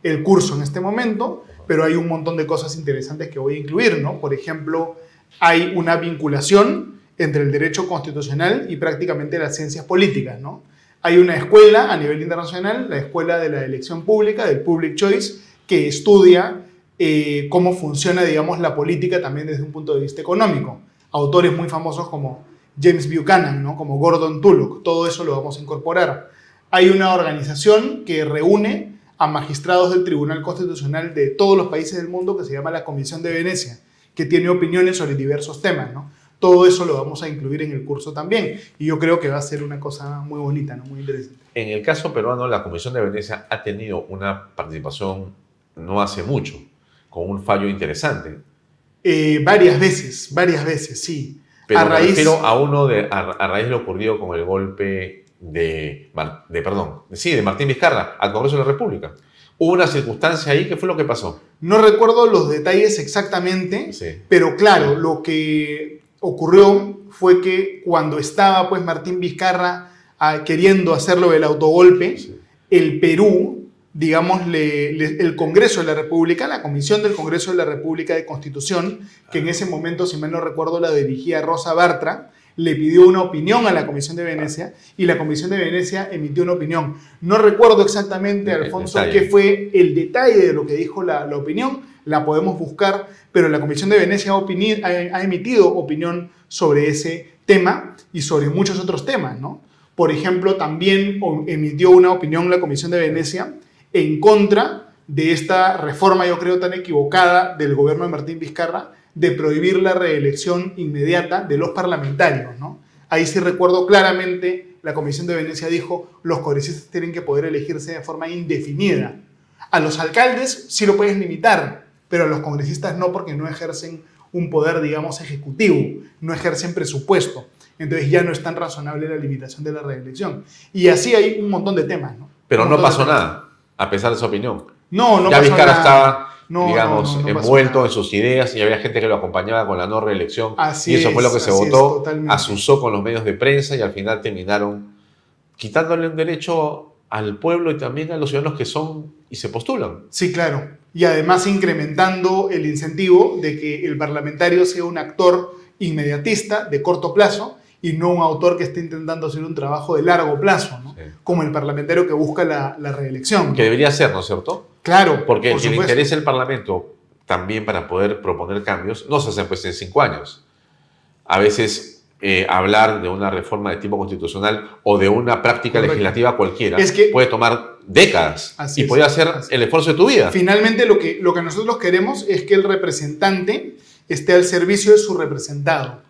el curso en este momento, pero hay un montón de cosas interesantes que voy a incluir, ¿no? Por ejemplo, hay una vinculación entre el derecho constitucional y prácticamente las ciencias políticas, ¿no? Hay una escuela a nivel internacional, la Escuela de la Elección Pública, del Public Choice, que estudia eh, cómo funciona, digamos, la política también desde un punto de vista económico. Autores muy famosos como James Buchanan, ¿no? como Gordon Tullock, todo eso lo vamos a incorporar. Hay una organización que reúne a magistrados del Tribunal Constitucional de todos los países del mundo que se llama la Comisión de Venecia, que tiene opiniones sobre diversos temas. ¿no? Todo eso lo vamos a incluir en el curso también. Y yo creo que va a ser una cosa muy bonita, ¿no? muy interesante. En el caso peruano, la Comisión de Venecia ha tenido una participación no hace mucho, con un fallo interesante. Eh, varias veces, varias veces, sí. Pero a raíz... a uno de, a, a, raíz de lo ocurrido con el golpe de, de, perdón, sí, de Martín Vizcarra al Congreso de la República. ¿Hubo una circunstancia ahí? ¿Qué fue lo que pasó? No recuerdo los detalles exactamente, sí. pero claro, lo que ocurrió fue que cuando estaba pues Martín Vizcarra a, queriendo hacerlo del autogolpe, sí. el Perú digamos, le, le, el Congreso de la República, la Comisión del Congreso de la República de Constitución, que en ese momento, si mal no recuerdo, la dirigía Rosa Bartra, le pidió una opinión a la Comisión de Venecia y la Comisión de Venecia emitió una opinión. No recuerdo exactamente, Alfonso, qué fue el detalle de lo que dijo la, la, opinión, la podemos buscar, pero la Comisión de Venecia ha, ha, ha emitido opinión sobre ese tema y sobre muchos otros temas, ¿no? Por ejemplo, también emitió una opinión la Comisión de Venecia en contra de esta reforma, yo creo, tan equivocada del gobierno de Martín Vizcarra de prohibir la reelección inmediata de los parlamentarios. ¿no? Ahí sí recuerdo claramente, la Comisión de Venecia dijo, los congresistas tienen que poder elegirse de forma indefinida. A los alcaldes sí lo puedes limitar, pero a los congresistas no porque no ejercen un poder, digamos, ejecutivo, no ejercen presupuesto. Entonces ya no es tan razonable la limitación de la reelección. Y así hay un montón de temas. ¿no? Pero no pasó nada a pesar de su opinión. No, no ya pasó Vizcarra nada. estaba, No, digamos, no, no, envuelto nada. en sus ideas y había gente que lo acompañaba con la no reelección. Así y eso fue lo que se es, votó, asusó con los medios de prensa y al final terminaron quitándole un derecho al pueblo y también a los ciudadanos que son y se postulan. Sí, claro. Y además incrementando el incentivo de que el parlamentario sea un actor inmediatista, de corto plazo, y no un autor que esté intentando hacer un trabajo de largo plazo, ¿no? como el parlamentario que busca la, la reelección. Que debería ser, ¿no es cierto? Claro, Porque por interesa el Parlamento también para poder proponer cambios, no se hacen pues en cinco años. A veces eh, hablar de una reforma de tipo constitucional o de una práctica Correcto. legislativa cualquiera Es que- puede tomar décadas Así y puede hacer el esfuerzo de tu vida. Finalmente, lo que, lo que nosotros queremos es que el representante esté al servicio de su representado.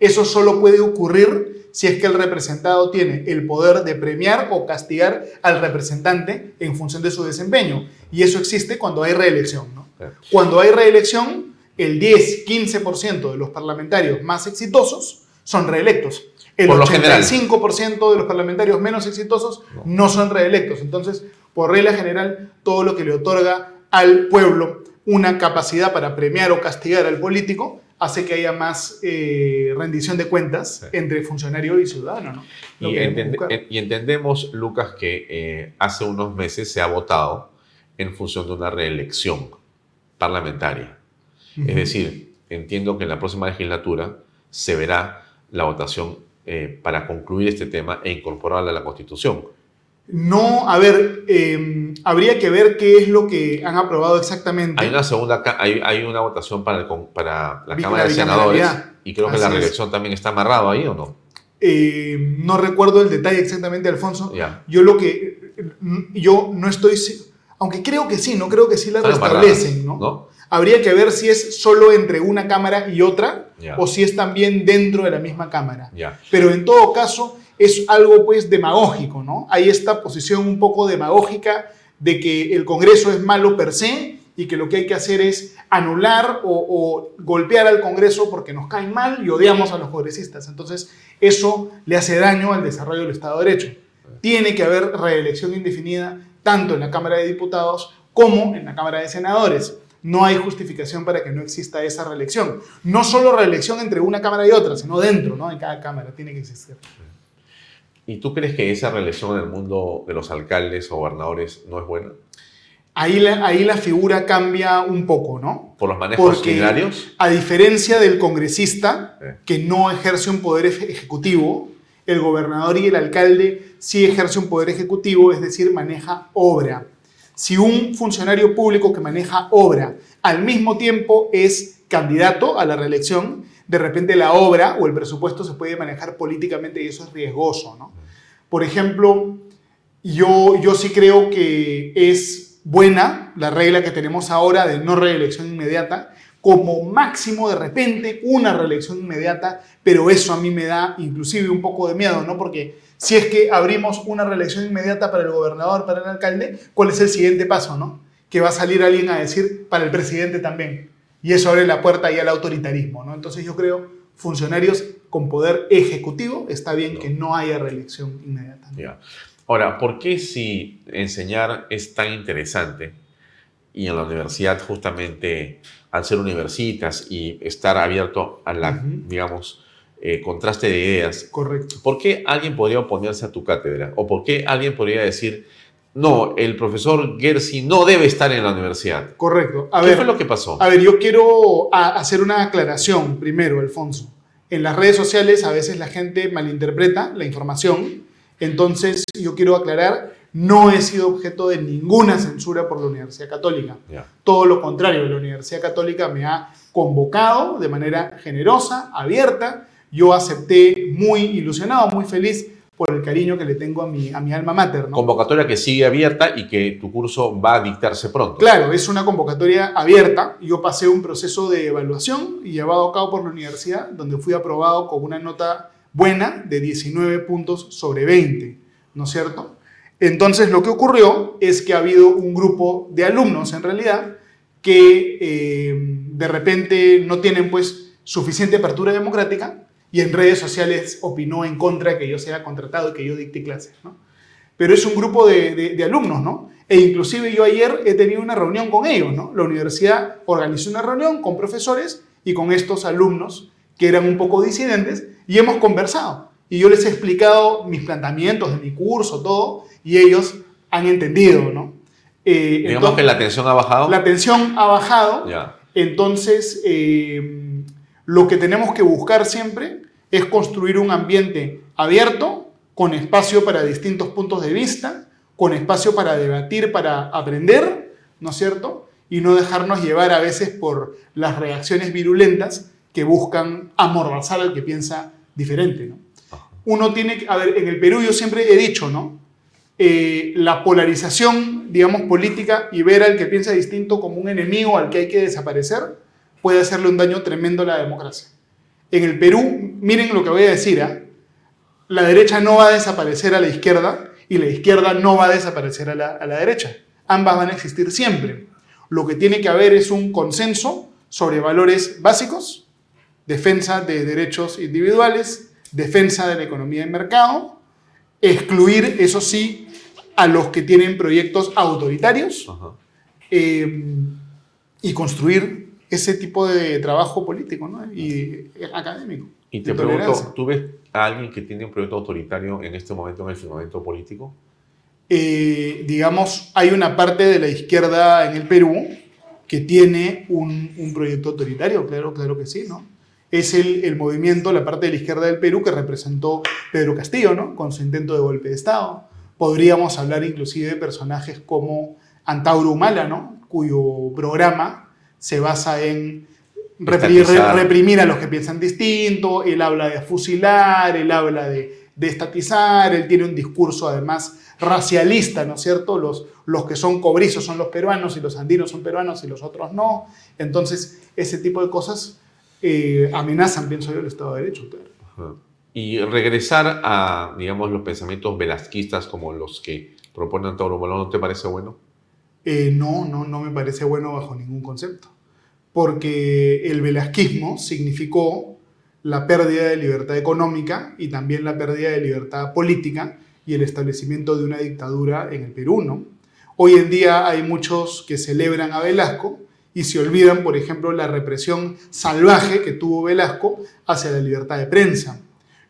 Eso solo puede ocurrir si es que el representado tiene el poder de premiar o castigar al representante en función de su desempeño. Y eso existe cuando hay reelección. ¿no? Cuando hay reelección, el 10, 15% de los parlamentarios más exitosos son reelectos. El Por lo general. 85% de los parlamentarios menos exitosos no son reelectos. Entonces, por regla general, todo lo que le otorga al pueblo una capacidad para premiar o castigar al político hace que haya más eh, rendición de cuentas entre funcionario y ciudadano. ¿no? Y, entende- entendemos, Lucas, que eh, hace unos meses se ha votado en función de una reelección parlamentaria. Es decir, entiendo que en la próxima legislatura se verá la votación eh, para concluir este tema e incorporarla a la Constitución. No, a ver, eh, habría que ver qué es lo que han aprobado exactamente. Hay una segunda, hay, hay una votación para, el con- para la Cámara de Senadores y creo que la es. reelección también está amarrado ahí o no. Eh, no recuerdo el detalle exactamente, Alfonso. Yo lo que, yo no estoy, aunque creo que sí, no creo que sí la restablecen, amarradas, ¿no? Habría que ver si es solo entre una cámara y otra o si es también dentro de la misma cámara. Pero en todo caso es algo pues demagógico, ¿no? Hay esta posición un poco demagógica de que el Congreso es malo per se y que lo que hay que hacer es anular o, o golpear al Congreso porque nos caen mal y odiamos a los congresistas. Entonces eso le hace daño al desarrollo del Estado de Derecho. Tiene que haber reelección indefinida tanto en la Cámara de Diputados como en la Cámara de Senadores. No hay justificación para que no exista esa reelección. No solo reelección entre una Cámara y otra, sino dentro, ¿no? En cada Cámara tiene que existir. ¿Y tú crees que esa reelección en el mundo de los alcaldes o gobernadores no es buena? Ahí la, ahí la figura cambia un poco, ¿no? ¿Por los manejos Porque diarios? a diferencia del congresista, que no ejerce un poder eje- ejecutivo, el gobernador y el alcalde sí ejerce un poder ejecutivo, es decir, maneja obra. Si un funcionario público que maneja obra al mismo tiempo es candidato a la reelección, de repente la obra o el presupuesto se puede manejar políticamente y eso es riesgoso. ¿no? Por ejemplo, yo, yo sí creo que es buena la regla que tenemos ahora de no reelección inmediata, como máximo de repente una reelección inmediata, pero eso a mí me da inclusive un poco de miedo, ¿no? Porque si es que abrimos una reelección inmediata para el gobernador, para el alcalde, ¿cuál es el siguiente paso, no? Que va a salir alguien a decir para el presidente también. Y eso abre la puerta ahí al autoritarismo, ¿no? Entonces yo creo, funcionarios con poder ejecutivo, está bien que no haya reelección inmediata. Ahora, ¿por qué si enseñar es tan interesante y en la universidad justamente al ser universitas y estar abierto a la, digamos, eh, contraste de ideas. Correcto. ¿Por qué alguien podría oponerse a tu cátedra? ¿O por qué alguien podría decir, no, el profesor Gersi no debe estar en la universidad? Correcto. A ¿Qué fue lo que pasó? A ver, yo quiero hacer una aclaración primero, Alfonso. En las redes sociales a veces la gente malinterpreta la información. Entonces yo quiero aclarar no he sido objeto de ninguna censura por la Universidad Católica. Todo lo contrario, la Universidad Católica me ha convocado de manera generosa, abierta. Yo acepté muy ilusionado, muy feliz por el cariño que le tengo a mi, a mi alma mater. Convocatoria que sigue abierta y que tu curso va a dictarse pronto. Claro, es una convocatoria abierta. Yo pasé un proceso de evaluación y llevado a cabo por la universidad, donde fui aprobado con una nota buena de 19 puntos sobre 20, ¿no es cierto? Entonces lo que ocurrió es que ha habido un grupo de alumnos en realidad que eh, de repente no tienen pues suficiente apertura democrática y en redes sociales opinó en contra de que yo sea contratado y que yo dicte clases, ¿no? Pero es un grupo de, alumnos, ¿no? E inclusive yo ayer he tenido una reunión con ellos, ¿no? La universidad organizó una reunión con profesores y con estos alumnos que eran un poco disidentes y hemos conversado. Y yo les he explicado mis planteamientos de mi curso, todo, y ellos han entendido, ¿no? Eh, Digamos que la tensión ha bajado. La tensión ha bajado. Ya. Entonces, eh, lo que tenemos que buscar siempre es construir un ambiente abierto, con espacio para distintos puntos de vista, con espacio para debatir, para aprender, ¿no es cierto? Y no dejarnos llevar a veces por las reacciones virulentas que buscan amordazar al que piensa diferente, ¿no? Uno tiene que, a ver, en el Perú yo siempre he dicho, ¿no? Eh, la polarización, digamos, política y ver al que piensa distinto como un enemigo al que hay que desaparecer, puede hacerle un daño tremendo a la democracia. En el Perú, miren lo que voy a decir, ¿ah? la derecha no va a desaparecer a la izquierda y la izquierda no va a desaparecer a la, a la derecha. Ambas van a existir siempre. Lo que tiene que haber es un consenso sobre valores básicos, defensa de derechos individuales, defensa de la economía de mercado, excluir, eso sí, a los que tienen proyectos autoritarios eh, y construir ese tipo de trabajo político y académico. Y te pregunto, ¿tú ves a alguien que tiene un proyecto autoritario en este momento, en el firmamento político? Eh, digamos, hay una parte de la izquierda en el Perú que tiene un, un proyecto autoritario, claro, claro que sí, ¿no? es el, movimiento, la parte de la izquierda del Perú que representó Pedro Castillo, ¿no? Con su intento de golpe de Estado. Podríamos hablar inclusive de personajes como Antauro Humala, ¿no? Cuyo programa se basa en reprimir, a los que piensan distinto, él habla de fusilar, él habla de, de estatizar, él tiene un discurso además racialista, ¿no es cierto? Los, los que son cobrizos son los peruanos y los andinos son peruanos y los otros no. Entonces, ese tipo de cosas eh, amenazan, pienso yo, el Estado de Derecho. Y regresar a, digamos, los pensamientos velasquistas como los que proponen Tauro Molón, ¿no te parece bueno? Eh, no, no, no me parece bueno bajo ningún concepto. Porque el velasquismo significó la pérdida de libertad económica y también la pérdida de libertad política y el establecimiento de una dictadura en el Perú, ¿no? Hoy en día hay muchos que celebran a Velasco, y se olvidan, por ejemplo, la represión salvaje que tuvo Velasco hacia la libertad de prensa.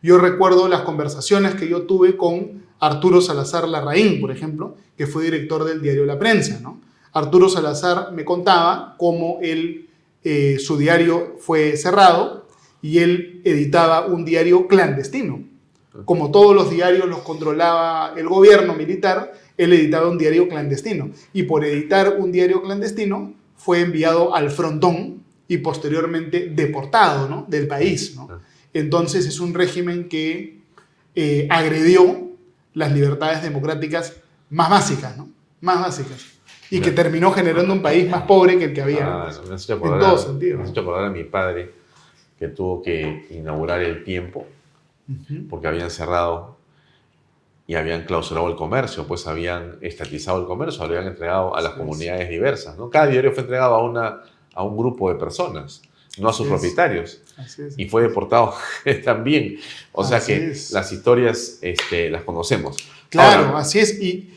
Yo recuerdo las conversaciones que yo tuve con Arturo Salazar Larraín, por ejemplo, que fue director del diario La Prensa. ¿no? Arturo Salazar me contaba cómo él, eh, su diario fue cerrado y él editaba un diario clandestino. Como todos los diarios los controlaba el gobierno militar, él editaba un diario clandestino. Y por editar un diario clandestino fue enviado al frontón y posteriormente deportado ¿no? del país. ¿no? Entonces es un régimen que eh, agredió las libertades democráticas más básicas, ¿no? Más básicas. Y que terminó generando un país más pobre que el que había Ah, antes. me hace en acordar- todo sentido. me hace acordar a mi padre que tuvo que inaugurar el tiempo porque habían cerrado y habían clausurado el comercio, pues habían estatizado el comercio, lo habían entregado a las comunidades diversas. ¿no? Cada diario fue entregado a, una, a un grupo de personas, no a sus propietarios. Así es. Y fue deportado también. O sea Así que es. las historias este, las conocemos. Claro, Ahora, así es. Y,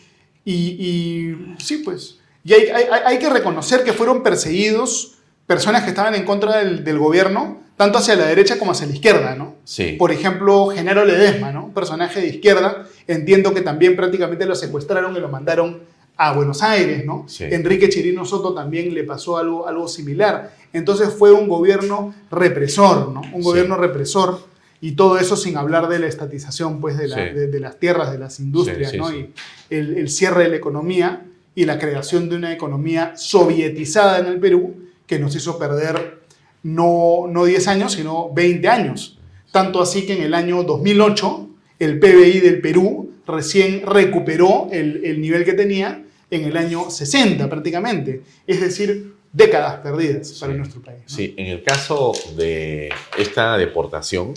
y, y sí, pues. Y hay, hay- hay que reconocer que fueron perseguidos personas que estaban en contra del, del gobierno, tanto hacia la derecha como hacia la izquierda, ¿no? sí. Por ejemplo, Genaro Ledesma, ¿no? Un personaje de izquierda. Entiendo que también prácticamente lo secuestraron y lo mandaron a Buenos Aires, ¿no? Sí. Enrique Chirino Soto también le pasó algo, algo similar. Entonces fue un gobierno represor, ¿no? Un Sí. gobierno represor y todo eso sin hablar de la estatización, pues, de, la- Sí. de- de las tierras, de las industrias, ¿no? Y el, el cierre de la economía y la creación de una economía sovietizada en el Perú que nos hizo perder no, no 10 años, sino 20 años. Tanto así que en el año 2008 el PBI del Perú recién recuperó el, el nivel que tenía en el año 60 prácticamente. Es decir, décadas perdidas para nuestro país. Sí, en el caso de esta deportación,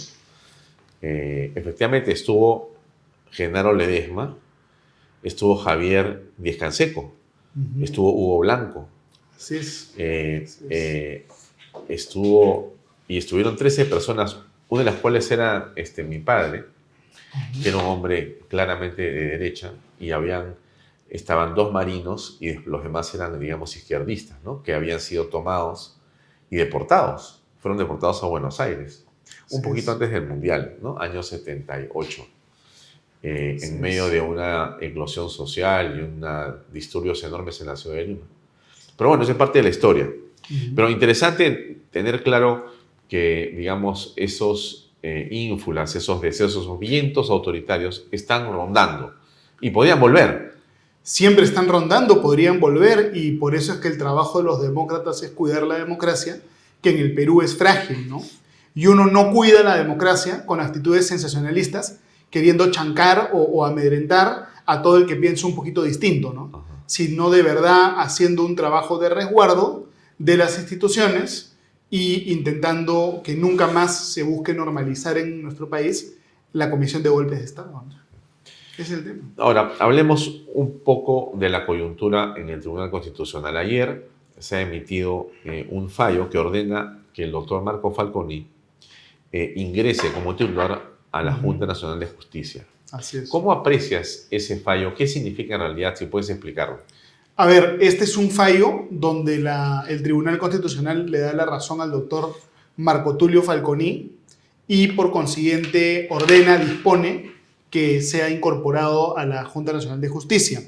eh, efectivamente estuvo Genaro Ledesma, estuvo Javier Díez Canseco, estuvo Hugo Blanco, Así es. eh, eh, estuvo y estuvieron 13 personas, una de las cuales era este, mi padre, que era un hombre claramente de derecha, y habían, estaban dos marinos y los demás eran, digamos, izquierdistas, ¿no? que habían sido tomados y deportados. Fueron deportados a Buenos Aires, un poquito es. antes del Mundial, ¿no? año 78, eh, Así en medio de una eclosión social y una, disturbios enormes en la ciudad de Lima. Pero bueno, es parte de la historia. Pero interesante tener claro que, digamos, esos eh, ínfulas, esos deseos, esos vientos autoritarios están rondando y podían volver. Siempre están rondando, podrían volver y por eso es que el trabajo de los demócratas es cuidar la democracia, que en el Perú es frágil, ¿no? Y uno no cuida la democracia con actitudes sensacionalistas, queriendo chancar o, o amedrentar a todo el que piensa un poquito distinto, ¿no? Sino de verdad haciendo un trabajo de resguardo de las instituciones y intentando que nunca más se busque normalizar en nuestro país la comisión de golpes de Estado. ¿no? Es el tema. Ahora, hablemos un poco de la coyuntura en el Tribunal Constitucional. Ayer se ha emitido eh, un fallo que ordena que el doctor Marco Falconi eh, ingrese como titular a la. Junta Nacional de Justicia. Así es. ¿Cómo aprecias ese fallo? ¿Qué significa en realidad? Si puedes explicarlo. A ver, este es un fallo donde la- el Tribunal Constitucional le da la razón al doctor Marco Tulio Falconi y por consiguiente ordena, dispone que sea incorporado a la Junta Nacional de Justicia.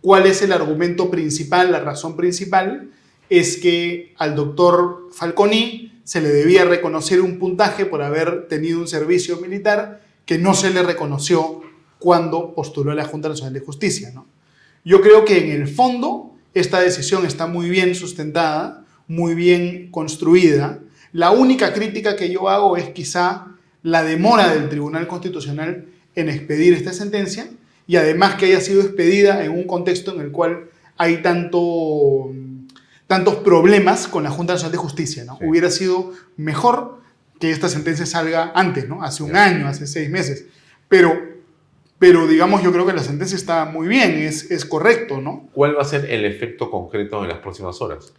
¿Cuál es el argumento principal? La razón principal es que al doctor Falconi se le debía reconocer un puntaje por haber tenido un servicio militar que no se le reconoció cuando postuló a la Junta Nacional de Justicia. ¿no? Yo creo que en el fondo esta decisión está muy bien sustentada, muy bien construida. La única crítica que yo hago es quizá la demora del Tribunal Constitucional en expedir esta sentencia y además que haya sido expedida en un contexto en el cual hay tanto, tantos problemas con la Junta Nacional de Justicia. ¿no? Hubiera sido mejor que esta sentencia salga antes, ¿no? hace un año, hace seis meses. Pero, pero digamos, yo creo que la sentencia está muy bien, es, es correcto, ¿no? ¿Cuál va a ser el efecto concreto en las próximas horas?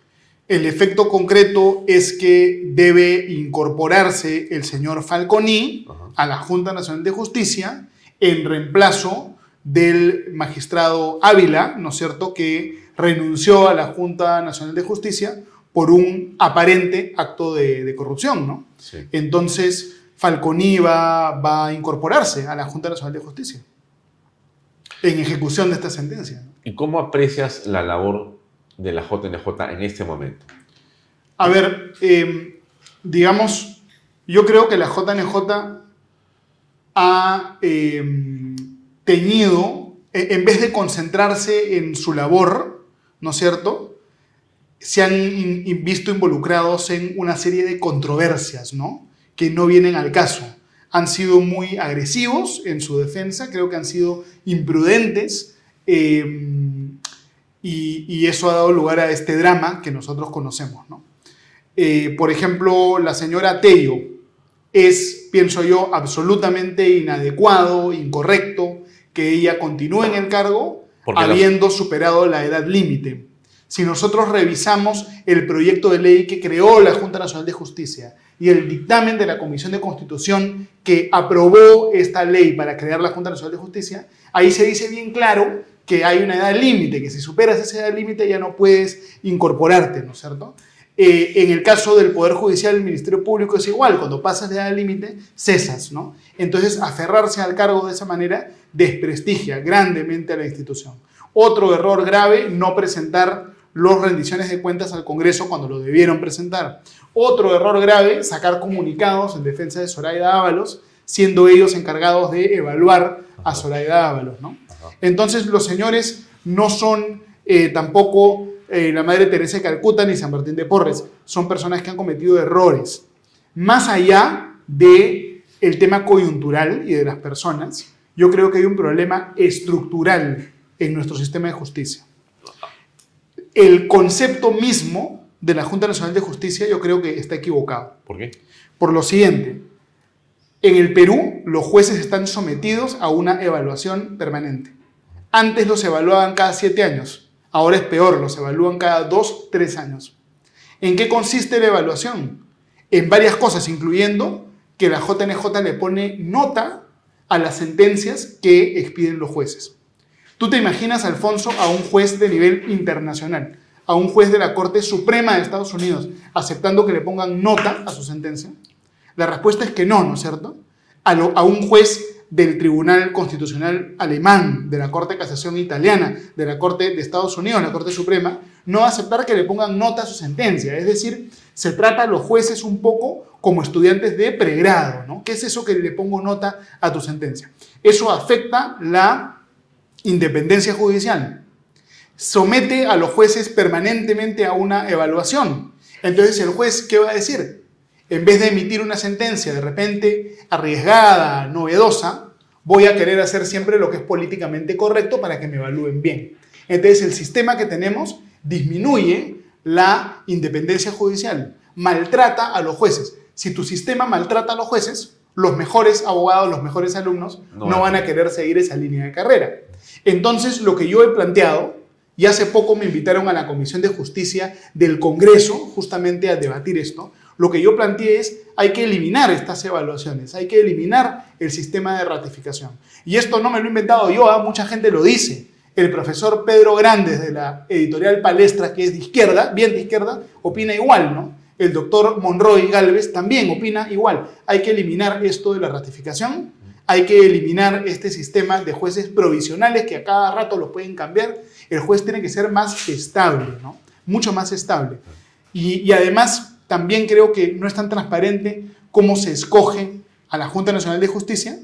El efecto concreto es que debe incorporarse el señor Falconi a la Junta Nacional de Justicia en reemplazo del magistrado Ávila, ¿no es cierto?, que renunció a la Junta Nacional de Justicia por un aparente acto de, de corrupción, ¿no? Sí. Entonces, Falconi va, va a incorporarse a la Junta Nacional de Justicia en ejecución de esta sentencia. ¿Y cómo aprecias la labor de la JNJ en este momento? A ver, eh, digamos, yo creo que la JNJ ha eh, tenido, e- en vez de concentrarse en su labor, ¿no es cierto? se han in- visto involucrados en una serie de controversias, ¿no? Que no vienen al caso. Han sido muy agresivos en su defensa, creo que han sido imprudentes eh, y, y eso ha dado lugar a este drama que nosotros conocemos, ¿no? Eh, por ejemplo, la señora Tello es, pienso yo, absolutamente inadecuado, incorrecto que ella continúe en el cargo la- habiendo superado la edad límite. Si nosotros revisamos el proyecto de ley que creó la Junta Nacional de Justicia y el dictamen de la Comisión de Constitución que aprobó esta ley para crear la Junta Nacional de Justicia, ahí se dice bien claro que hay una edad límite, que si superas esa edad límite ya no puedes incorporarte, ¿no es cierto? Eh, en el caso del Poder Judicial, el Ministerio Público es igual, cuando pasas de edad límite, cesas, ¿no? Entonces, aferrarse al cargo de esa manera desprestigia grandemente a la institución. Otro error grave, no presentar los rendiciones de cuentas al Congreso cuando lo debieron presentar. Otro error grave, sacar comunicados en defensa de Zoraida Ábalos, siendo ellos encargados de evaluar a Zoraida Ábalos, ¿no? Entonces, los señores no son eh, tampoco eh, la Madre Teresa de Calcuta ni San Martín de Porres, son personas que han cometido errores. Más allá de el tema coyuntural y de las personas, yo creo que hay un problema estructural en nuestro sistema de justicia. El concepto mismo de la Junta Nacional de Justicia yo creo que está equivocado. ¿Por qué? Por lo siguiente, en el Perú los jueces están sometidos a una evaluación permanente. Antes los evaluaban cada siete años, ahora es peor, los evalúan cada dos, tres años. ¿En qué consiste la evaluación? En varias cosas, incluyendo que la JNJ le pone nota a las sentencias que expiden los jueces. Tú te imaginas, Alfonso, a un juez de nivel internacional, a un juez de la Corte Suprema de Estados Unidos, aceptando que le pongan nota a su sentencia. La respuesta es que no, ¿no es cierto? A, a un juez del Tribunal Constitucional alemán, de la Corte de Casación italiana, de la Corte de Estados Unidos, la Corte Suprema, no va a aceptar que le pongan nota a su sentencia. Es decir, se trata a los jueces un poco como estudiantes de pregrado, ¿no? ¿Qué es eso que le pongo nota a tu sentencia? Eso afecta la independencia judicial. Somete a los jueces permanentemente a una evaluación. Entonces, el juez, ¿qué va a decir? En vez de emitir una sentencia de repente arriesgada, novedosa, voy a querer hacer siempre lo que es políticamente correcto para que me evalúen bien. Entonces, el sistema que tenemos disminuye la independencia judicial, maltrata a los jueces. Si tu sistema maltrata a los jueces, los mejores abogados, los mejores alumnos No no, van a van a querer seguir esa línea de carrera. Entonces, lo que yo he planteado, y hace poco me invitaron a la Comisión de Justicia del Congreso justamente a debatir esto, lo que yo planteé es, hay que eliminar estas evaluaciones, hay que eliminar el sistema de ratificación. Y esto no me lo he inventado yo, ¿ah? mucha gente lo dice. El profesor Pedro Grandes de la editorial Palestra, que es de izquierda, bien de izquierda, opina igual, ¿no? El doctor Monroy Galvez también opina igual. Hay que eliminar esto de la ratificación, hay que eliminar este sistema de jueces provisionales que a cada rato los pueden cambiar. El juez tiene que ser más estable, ¿no? Mucho más estable. Y además, también creo que no es tan transparente cómo se escoge a la Junta Nacional de Justicia,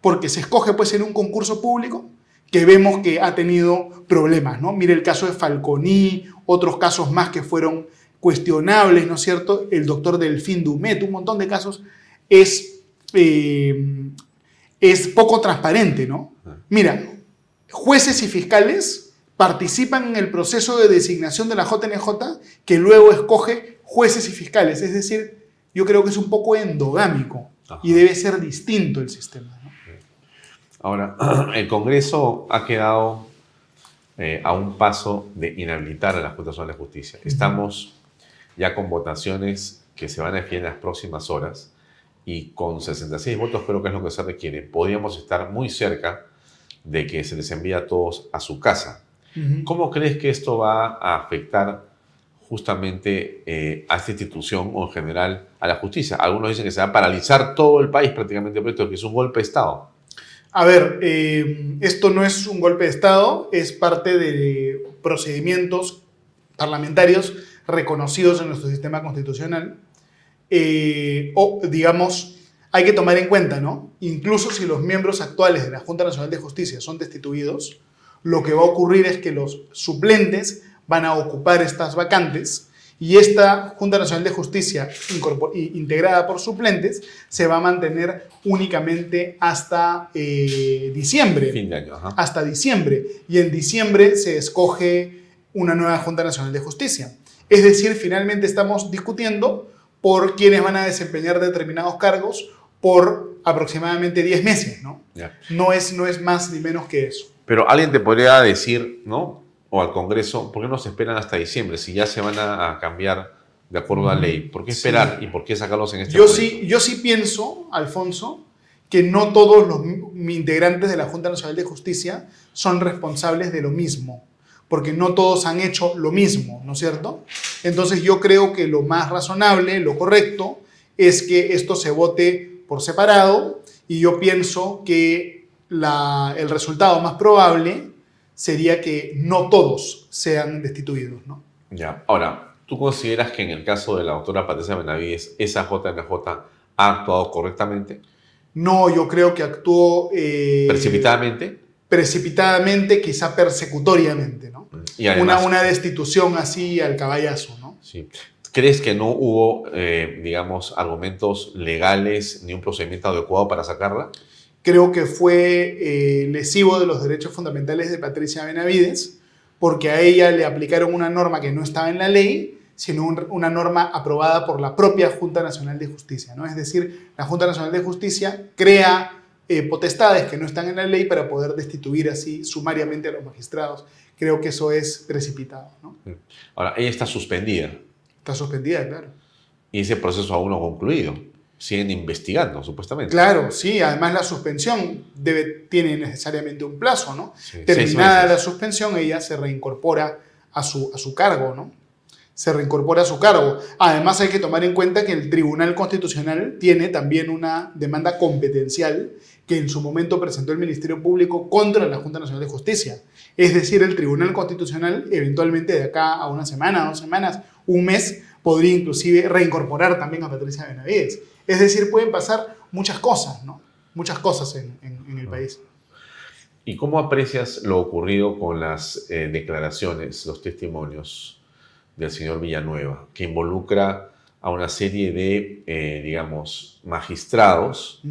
porque se escoge pues en un concurso público que vemos que ha tenido problemas, ¿no? Mire el caso de Falconi, otros casos más que fueron cuestionables, ¿no es cierto? El doctor Delfín Dumet, un montón de casos, es, eh, es poco transparente, ¿no? Mira, jueces y fiscales participan en el proceso de designación de la JNJ que luego escoge jueces y fiscales, es decir, yo creo que es un poco endogámico y debe ser distinto el sistema. ¿no? Ahora, el Congreso ha quedado eh, a un paso de inhabilitar a la Junta Nacional de Justicia. Estamos ya con votaciones que se van a definir en las próximas horas y con 66 votos creo que es lo que se requiere. Podríamos estar muy cerca de que se les envíe a todos a su casa. ¿Cómo crees que esto va a afectar justamente eh, a esta institución o en general a la justicia? Algunos dicen que se va a paralizar todo el país prácticamente por esto, que es un golpe de Estado. A ver, eh, esto no es un golpe de Estado, es parte de procedimientos parlamentarios reconocidos en nuestro sistema constitucional. Eh, o, digamos, hay que tomar en cuenta, ¿no? Incluso si los miembros actuales de la Junta Nacional de Justicia son destituidos, lo que va a ocurrir es que los suplentes van a ocupar estas vacantes Y esta Junta Nacional de Justicia, integrada por suplentes, se va a mantener únicamente hasta eh, diciembre. Fin de año, ajá. Hasta diciembre. Y en diciembre se escoge una nueva Junta Nacional de Justicia. Es decir, finalmente estamos discutiendo por quienes van a desempeñar determinados cargos por aproximadamente 10 meses, ¿no? Ya. No es, no es más ni menos que eso. Pero alguien te podría decir, ¿no? O al Congreso, ¿por qué no se esperan hasta diciembre si ya se van a, a cambiar de acuerdo a la ley? ¿Por qué Sí. esperar y por qué sacarlos en este Yo momento? sí, yo sí pienso, Alfonso, que no todos los integrantes de la Junta Nacional de Justicia son responsables de lo mismo, porque no todos han hecho lo mismo, ¿no es cierto? Entonces yo creo que lo más razonable, lo correcto, es que esto se vote por separado y yo pienso que la- el resultado más probable sería que no todos sean destituidos, ¿no? Ya. Ahora, ¿tú consideras que en el caso de la doctora Patricia Benavides, esa JNJ ha actuado correctamente, No, yo creo que actuó... eh, precipitadamente? precipitadamente, quizá persecutoriamente, ¿no? Y además, una, una destitución así al caballazo, ¿no? sí. ¿crees que no hubo, eh, digamos, argumentos legales ni un procedimiento adecuado para sacarla? Creo que fue eh, lesivo de los derechos fundamentales de Patricia Benavides, porque a ella le aplicaron una norma que no estaba en la ley, sino un- una norma aprobada por la propia Junta Nacional de Justicia, ¿no? Es decir, la Junta Nacional de Justicia crea eh, potestades que no están en la ley para poder destituir así sumariamente a los magistrados. Creo que eso es precipitado, ¿no? Ahora, ella está suspendida Está suspendida, claro. y ese proceso aún no concluido. Siguen investigando, supuestamente. Claro, sí, además la suspensión debe, tiene necesariamente un plazo, ¿no? Sí, Terminada la suspensión, ella se reincorpora a su, a su cargo, ¿no? Se reincorpora a su cargo. Además hay que tomar en cuenta que el Tribunal Constitucional tiene también una demanda competencial que en su momento presentó el Ministerio Público contra la Junta Nacional de Justicia. Es decir, el Tribunal Constitucional eventualmente de acá a una semana, dos semanas, un mes, podría inclusive reincorporar también a Patricia Benavides. Es decir, pueden pasar muchas cosas, ¿no? Muchas cosas en, en- en el país. ¿Y cómo aprecias lo ocurrido con las eh, declaraciones, los testimonios del señor Villanueva, que involucra a una serie de, eh, digamos, magistrados,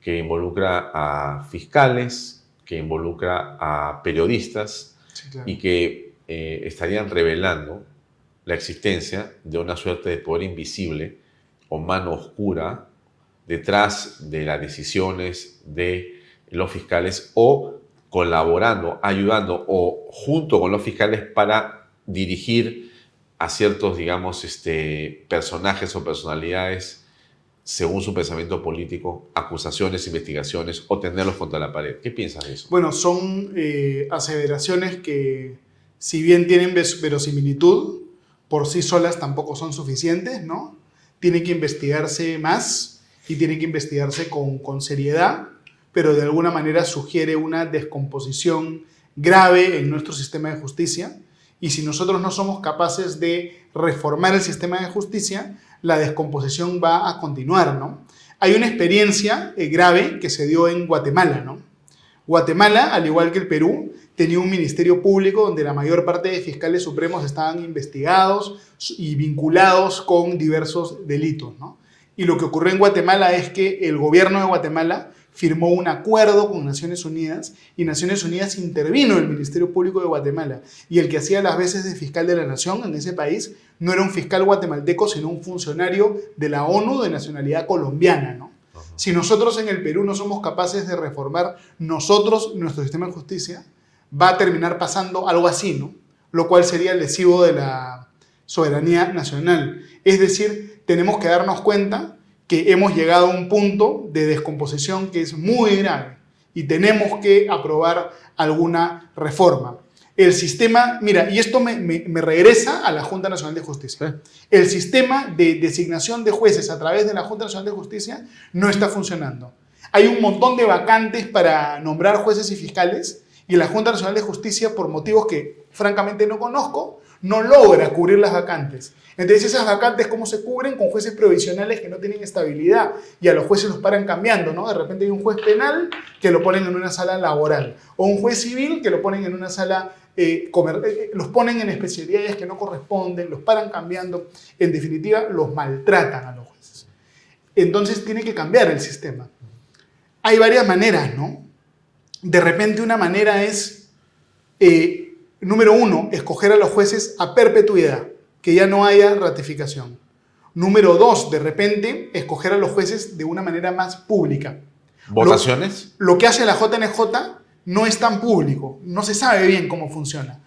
que involucra a fiscales, que involucra a periodistas Sí, claro. y que eh, estarían revelando la existencia de una suerte de poder invisible mano oscura detrás de las decisiones de los fiscales o colaborando, ayudando o junto con los fiscales para dirigir a ciertos, digamos, este, personajes o personalidades según su pensamiento político, acusaciones, investigaciones o tenerlos contra la pared. ¿Qué piensas de eso? Bueno, son eh, aseveraciones que, si bien tienen verosimilitud, por sí solas tampoco son suficientes, ¿no? Tiene que investigarse más y tiene que investigarse con, con seriedad, pero de alguna manera sugiere una descomposición grave en nuestro sistema de justicia. Y si nosotros no somos capaces de reformar el sistema de justicia, la descomposición va a continuar, ¿no? Hay una experiencia eh, grave que se dio en Guatemala, ¿no? Guatemala, al igual que el Perú, tenía un ministerio público donde la mayor parte de fiscales supremos estaban investigados y vinculados con diversos delitos. ¿no? Y lo que ocurrió en Guatemala es que el gobierno de Guatemala firmó un acuerdo con Naciones Unidas y Naciones Unidas intervino en el Ministerio Público de Guatemala. Y el que hacía las veces de fiscal de la nación en ese país no era un fiscal guatemalteco, sino un funcionario de la ONU de nacionalidad colombiana. ¿no? Si nosotros en el Perú no somos capaces de reformar nosotros nuestro sistema de justicia, va a terminar pasando algo así, ¿no? Lo cual sería lesivo de la soberanía nacional. Es decir, tenemos que darnos cuenta que hemos llegado a un punto de descomposición que es muy grave y tenemos que aprobar alguna reforma. El sistema, mira, y esto me, me- me regresa a la Junta Nacional de Justicia. El sistema de designación de jueces a través de la Junta Nacional de Justicia no está funcionando. Hay un montón de vacantes para nombrar jueces y fiscales y la Junta Nacional de Justicia, por motivos que francamente no conozco, no logra cubrir las vacantes. Entonces esas vacantes, ¿cómo se cubren? Con jueces provisionales que no tienen estabilidad y a los jueces los paran cambiando, ¿no? De repente hay un juez penal que lo ponen en una sala laboral, o un juez civil que lo ponen en una sala, eh, comer- eh, los ponen en especialidades que no corresponden, los paran cambiando, en definitiva, los maltratan a los jueces. Entonces tiene que cambiar el sistema. Hay varias maneras, ¿no? De repente una manera es, eh, número uno, escoger a los jueces a perpetuidad, que ya no haya ratificación. Número dos, de repente, escoger a los jueces de una manera más pública. ¿Votaciones? Lo, lo que hace la JNJ no es tan público, no se sabe bien cómo funciona.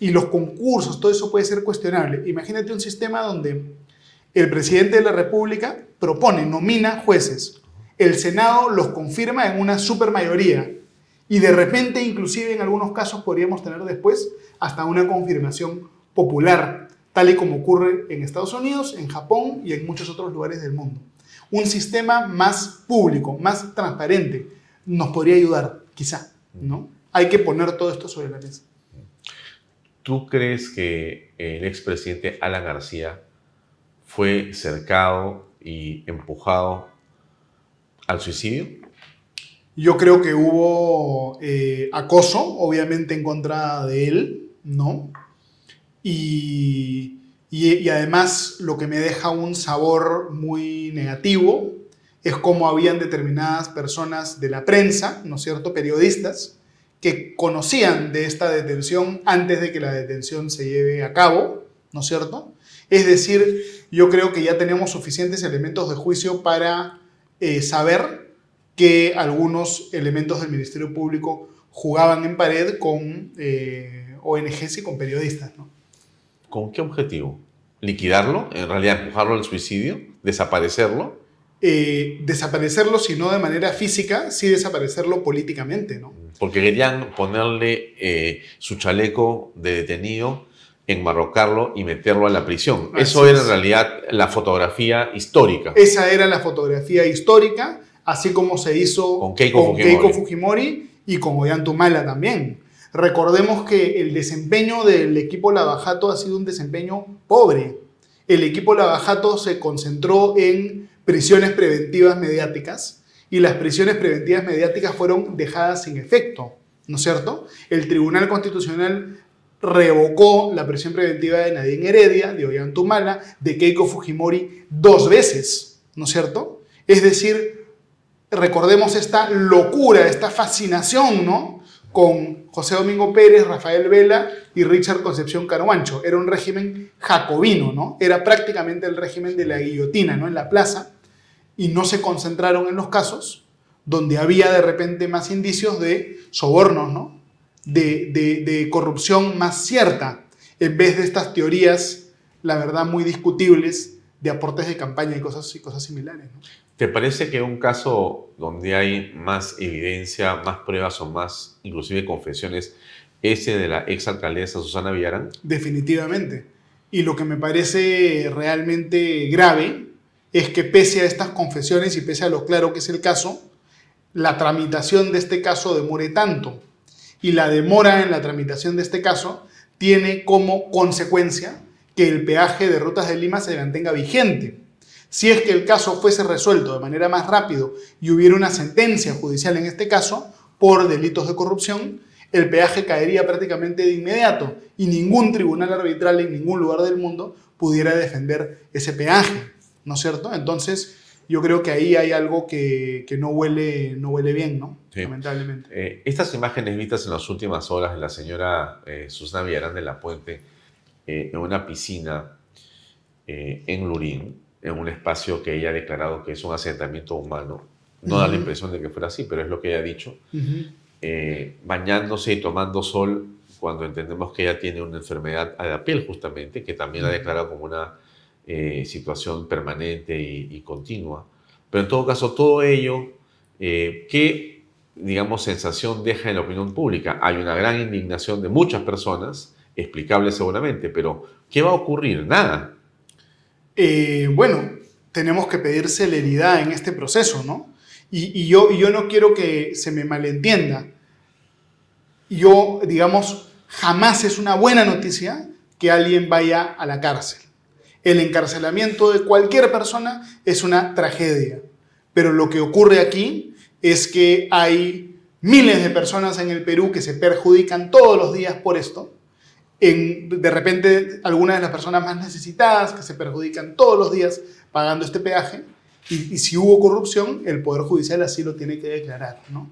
Y los concursos, todo eso puede ser cuestionable. Imagínate un sistema donde el presidente de la República propone, nomina jueces, el Senado los confirma en una supermayoría y de repente, inclusive en algunos casos, podríamos tener después hasta una confirmación popular, tal y como ocurre en Estados Unidos, en Japón y en muchos otros lugares del mundo. Un sistema más público, más transparente, nos podría ayudar, quizá, ¿no? Hay que poner todo esto sobre la mesa. ¿Tú crees que el expresidente Alan García fue cercado y empujado al suicidio? Yo creo que hubo eh, acoso, obviamente, en contra de él, ¿no? Y, y- además lo que me deja un sabor muy negativo es cómo habían determinadas personas de la prensa, ¿no es cierto?, periodistas, que conocían de esta detención antes de que la detención se lleve a cabo, ¿no es cierto? Es decir, yo creo que ya tenemos suficientes elementos de juicio para eh, saber que algunos elementos del Ministerio Público jugaban en pared con eh, ONGs y con periodistas, ¿no? ¿Con qué objetivo? ¿Liquidarlo? ¿En realidad empujarlo al suicidio? ¿Desaparecerlo? Eh, desaparecerlo, si no de manera física, sí desaparecerlo políticamente, ¿no? Porque querían ponerle eh, su chaleco de detenido, enmarrocarlo y meterlo a la prisión. Así Eso era es. en realidad la fotografía histórica. Esa era la fotografía histórica, así como se hizo Con Keiko Fujimori. Keiko Fujimori y con Ollantumala también. Recordemos que el desempeño del equipo Lavajato ha sido un desempeño pobre. El equipo Lavajato se concentró en prisiones preventivas mediáticas y las prisiones preventivas mediáticas fueron dejadas sin efecto, ¿no es cierto? El Tribunal Constitucional revocó la prisión preventiva de Nadine Heredia, de Ollantumala, de Keiko Fujimori dos veces, ¿no es cierto? Es decir, recordemos esta locura, esta fascinación, ¿no? Con José Domingo Pérez, Rafael Vela y Richard Concepción Caruancho. Era un régimen jacobino, ¿no? Era prácticamente el régimen de la guillotina, ¿no? En la plaza. Y no se concentraron en los casos donde había de repente más indicios de sobornos, ¿no? De, de- corrupción más cierta, en vez de estas teorías, la verdad, muy discutibles de aportes de campaña y cosas, y cosas similares. ¿Te parece que un caso donde hay más evidencia, más pruebas o más, inclusive confesiones, ese de la exalcaldesa Susana Villarán? Definitivamente. Y lo que me parece realmente grave es que pese a estas confesiones y pese a lo claro que es el caso, la tramitación de este caso demore tanto. Y la demora en la tramitación de este caso tiene como consecuencia que el peaje de rutas de Lima se mantenga vigente. Si es que el caso fuese resuelto de manera más rápido y hubiera una sentencia judicial en este caso por delitos de corrupción, el peaje caería prácticamente de inmediato y ningún tribunal arbitral en ningún lugar del mundo pudiera defender ese peaje, ¿no es cierto? Entonces, yo creo que ahí hay algo que, que no, huele, no huele bien, ¿no? Sí. Lamentablemente. Eh, estas imágenes vistas en las últimas horas de la señora eh, Susana Villarán de la Puente eh, en una piscina en Lurín, en un espacio que ella ha declarado que es un asentamiento humano, no da la impresión de que fuera así, pero es lo que ella ha dicho, eh, bañándose y tomando sol cuando entendemos que ella tiene una enfermedad de la piel justamente, que también ha Ujú. declarado como una eh, situación permanente y, y continua. Pero en todo caso, todo ello, eh, ¿qué, digamos, sensación deja en la opinión pública? Hay una gran indignación de muchas personas, explicable seguramente, pero ¿qué va a ocurrir? Nada. Eh, bueno, tenemos que pedir celeridad en este proceso, ¿no? Y, yo, y yo no quiero que se me malentienda. Yo, digamos, jamás es una buena noticia que alguien vaya a la cárcel. El encarcelamiento de cualquier persona es una tragedia. Pero lo que ocurre aquí es que hay miles de personas en el Perú que se perjudican todos los días por esto. En, de repente, algunas de las personas más necesitadas que se perjudican todos los días pagando este peaje. Y, y si hubo corrupción, el Poder Judicial así lo tiene que declarar. ¿no?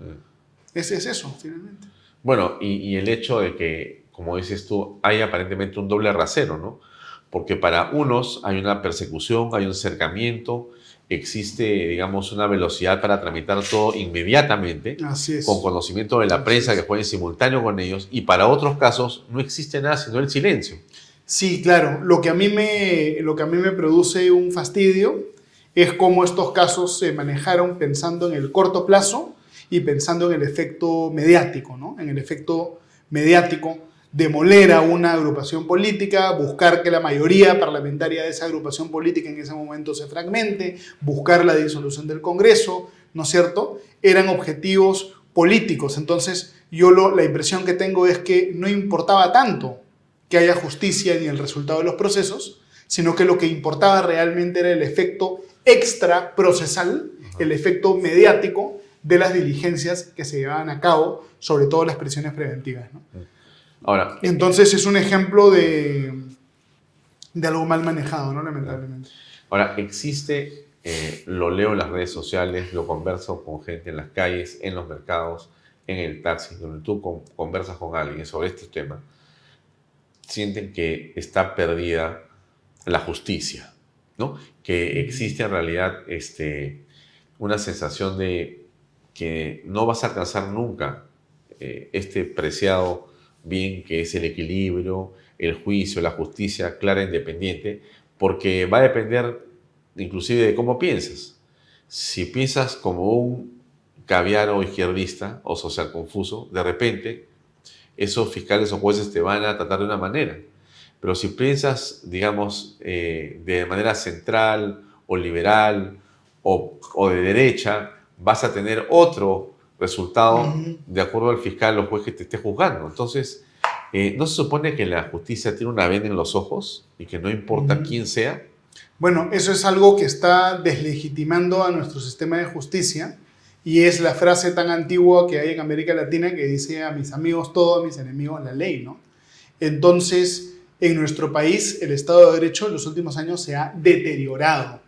Es, es eso, finalmente. Bueno, y, y el hecho de que, como dices tú, hay aparentemente un doble rasero, ¿no? Porque para unos hay una persecución, hay un cercamiento, existe, digamos, una velocidad para tramitar todo inmediatamente, Así es. con conocimiento de la prensa que fue en simultáneo con ellos, y para otros casos no existe nada sino el silencio. Sí, claro. Lo que a mí me, lo que a mí me produce un fastidio es cómo estos casos se manejaron pensando en el corto plazo y pensando en el efecto mediático, ¿no? En el efecto mediático demoler a una agrupación política, buscar que la mayoría parlamentaria de esa agrupación política en ese momento se fragmente, buscar la disolución del Congreso, ¿no es cierto? Eran objetivos políticos. Entonces, yo lo, la impresión que tengo es que no importaba tanto que haya justicia ni el resultado de los procesos, sino que lo que importaba realmente era el efecto extra procesal, el efecto mediático de las diligencias que se llevaban a cabo, sobre todo las prisiones preventivas. ¿no? Ahora, Entonces es un ejemplo de, de algo mal manejado, ¿no? Lamentablemente. ahora existe, eh, lo leo en las redes sociales, lo converso con gente en las calles, en los mercados, en el taxi, donde tú con- conversas con alguien sobre este tema, sienten que está perdida la justicia, ¿no? Que existe en realidad este, una sensación de que no vas a alcanzar nunca eh, este preciado bien que es el equilibrio, el juicio, la justicia clara e independiente, porque va a depender inclusive de cómo piensas. Si piensas como un caviar o izquierdista o social confuso, de repente esos fiscales o jueces te van a tratar de una manera. Pero si piensas, digamos, eh, de manera central o liberal o de derecha, vas a tener otro resultado de acuerdo al fiscal o juez que te esté juzgando. Entonces, eh, ¿no se supone que la justicia tiene una venda en los ojos y que no importa quién sea? Bueno, eso es algo que está deslegitimando a nuestro sistema de justicia y es la frase tan antigua que hay en América Latina que dice a mis amigos todo, a mis enemigos la ley, ¿no? Entonces, en nuestro país el Estado de Derecho en los últimos años se ha deteriorado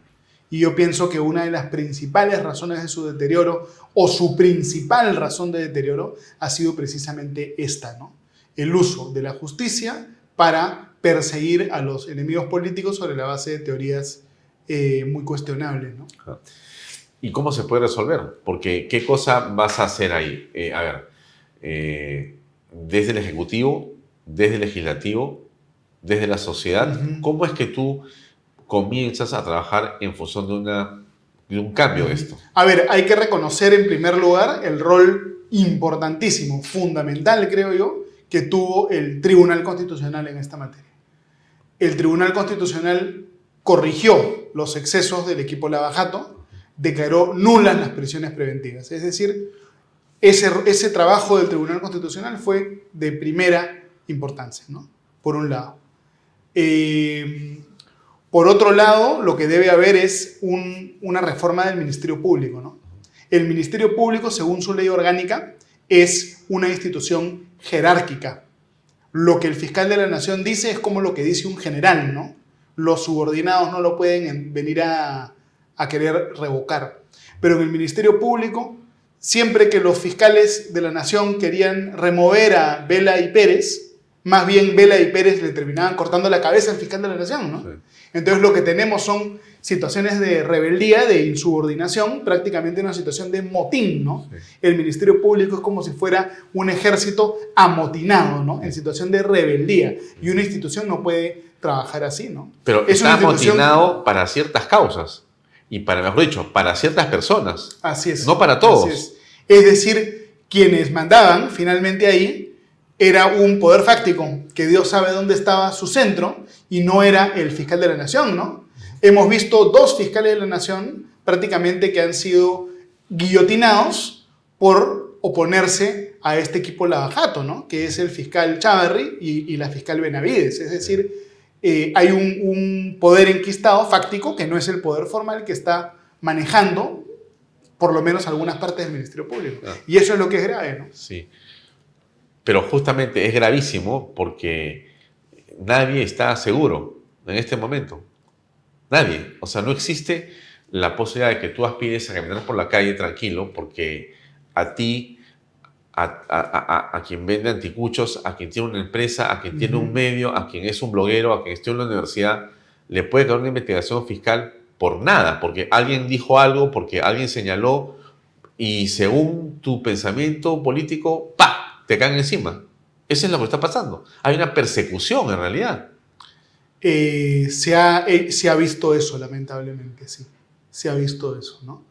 y yo pienso que una de las principales razones de su deterioro o su principal razón de deterioro ha sido precisamente esta, ¿no? El uso de la justicia para perseguir a los enemigos políticos sobre la base de teorías eh, muy cuestionables, ¿no? ¿Y cómo se puede resolver? Porque, ¿qué cosa vas a hacer ahí? Eh, a ver, eh, desde el Ejecutivo, desde el Legislativo, desde la sociedad, ¿cómo es que tú comienzas a trabajar en función de, una, de un cambio esto? A ver, hay que reconocer en primer lugar el rol importantísimo, fundamental, creo yo, que tuvo el Tribunal Constitucional en esta materia. El Tribunal Constitucional corrigió los excesos del equipo Lavajato, declaró nulas las prisiones preventivas. Es decir, ese, ese trabajo del Tribunal Constitucional fue de primera importancia, ¿no? Por un lado. Eh, por otro lado, lo que debe haber es un- una reforma del Ministerio Público. El Ministerio Público, según su ley orgánica, es una institución jerárquica. Lo que el fiscal de la nación dice es como lo que dice un general, ¿no? Los subordinados no lo pueden en- venir a, a querer revocar. Pero en el Ministerio Público, siempre que los fiscales de la nación querían remover a Vela y Pérez, más bien Vela y Pérez le terminaban cortando la cabeza al fiscal de la nación, ¿no? Entonces lo que tenemos son situaciones de rebeldía, de insubordinación, prácticamente una situación de motín, ¿no? El Ministerio Público es como si fuera un ejército amotinado, ¿no? En situación de rebeldía. Y una institución no puede trabajar así, ¿no? Pero Es está amotinado para ciertas causas. Y para, mejor dicho, para ciertas personas. Así es. No para todos. Así es. Es decir, quienes mandaban finalmente ahí era un poder fáctico, que Dios sabe dónde estaba su centro, y no era el fiscal de la nación, ¿no? Hemos visto dos fiscales de la nación prácticamente que han sido guillotinados por oponerse a este equipo Lavajato, ¿no? Que es el fiscal Chavarri y, y la fiscal Benavides. Es decir, eh, hay un, un poder enquistado fáctico que no es el poder formal que está manejando por lo menos algunas partes del Ministerio Público. Y eso es lo que es grave, ¿no? Sí. Pero justamente es gravísimo porque nadie está seguro en este momento. Nadie. O sea, no existe la posibilidad de que tú aspires a caminar por la calle tranquilo porque a ti, a, quien vende anticuchos, a quien tiene una empresa, a quien tiene un medio, a quien es un bloguero, a quien esté en la universidad, le puede caer una investigación fiscal por nada, porque alguien dijo algo, porque alguien señaló y según tu pensamiento político, ¡pa! Te caen encima. Eso es lo que está pasando. Hay una persecución en realidad. Eh, se, ha, eh, se ha visto eso, lamentablemente, sí se ha visto eso, ¿no?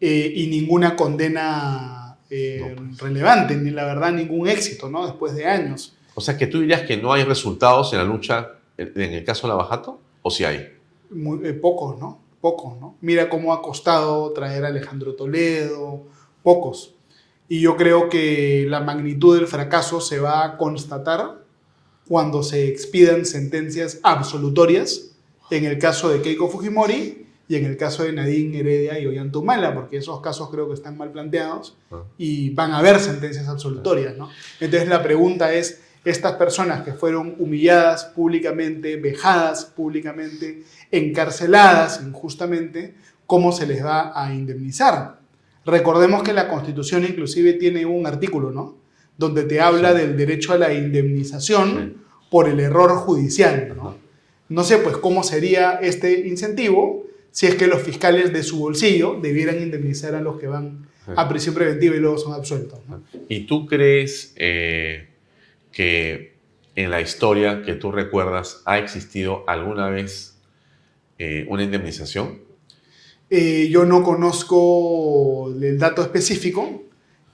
Eh, y ninguna condena pues. relevante, ni la verdad ningún éxito, ¿no? Después de años. O sea, que tú dirías que no hay resultados en la lucha en el caso de Lavajato, o si hay? Muy, eh, pocos, ¿no? Pocos, ¿no? Mira cómo ha costado traer a Alejandro Toledo, pocos. Y yo creo que la magnitud del fracaso se va a constatar cuando se expidan sentencias absolutorias, en el caso de Keiko Fujimori y en el caso de Nadine Heredia y Ollantumala, porque esos casos creo que están mal planteados ah. y van a haber sentencias absolutorias, ¿no? Entonces la pregunta es, estas personas que fueron humilladas públicamente, vejadas públicamente, encarceladas injustamente, ¿cómo se les va a indemnizar? Recordemos que la Constitución inclusive tiene un artículo, ¿no? Donde te habla del derecho a la indemnización por el error judicial, ¿no? No sé, pues, cómo sería este incentivo si es que los fiscales de su bolsillo debieran indemnizar a los que van a prisión preventiva y luego son absueltos. ¿Y tú crees eh, que en la historia que tú recuerdas ha existido alguna vez eh, una indemnización? Eh, yo no conozco el dato específico,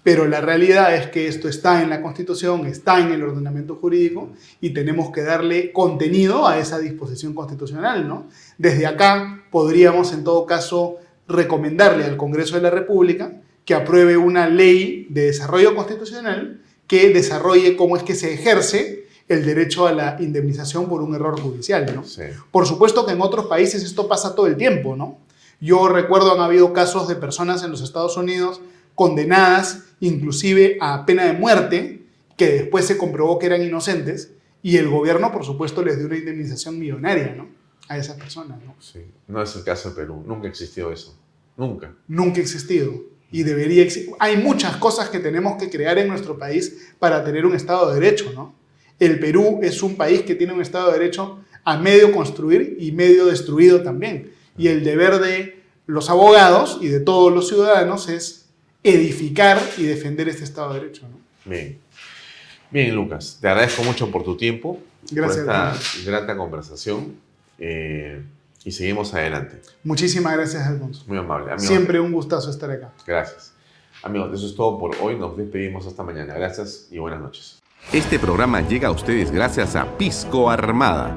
pero la realidad es que esto está en la Constitución, está en el ordenamiento jurídico y tenemos que darle contenido a esa disposición constitucional, ¿no? Desde acá podríamos en todo caso recomendarle al Congreso de la República que apruebe una ley de desarrollo constitucional que desarrolle cómo es que se ejerce el derecho a la indemnización por un error judicial, ¿no? Por supuesto que en otros países esto pasa todo el tiempo, ¿no? Yo recuerdo han habido casos de personas en los Estados Unidos condenadas inclusive a pena de muerte, que después se comprobó que eran inocentes, y el gobierno, por supuesto, les dio una indemnización millonaria ¿no? a esas personas. ¿no? Sí, no es el caso de Perú, nunca existió eso, nunca. Nunca ha existido. Y debería existir. Hay muchas cosas que tenemos que crear en nuestro país para tener un Estado de Derecho, ¿no? El Perú es un país que tiene un Estado de Derecho a medio construir y medio destruido también. Y el deber de los abogados y de todos los ciudadanos es edificar y defender este Estado de Derecho. Bien. Bien, Lucas, te agradezco mucho por tu tiempo, Gracias, por esta grata conversación eh, y seguimos adelante. Muchísimas gracias, Alfonso. Muy amable. Siempre un gustazo estar acá. Gracias. Amigos, eso es todo por hoy. Nos despedimos hasta mañana. Gracias y buenas noches. Este programa llega a ustedes gracias a Pisco Armada.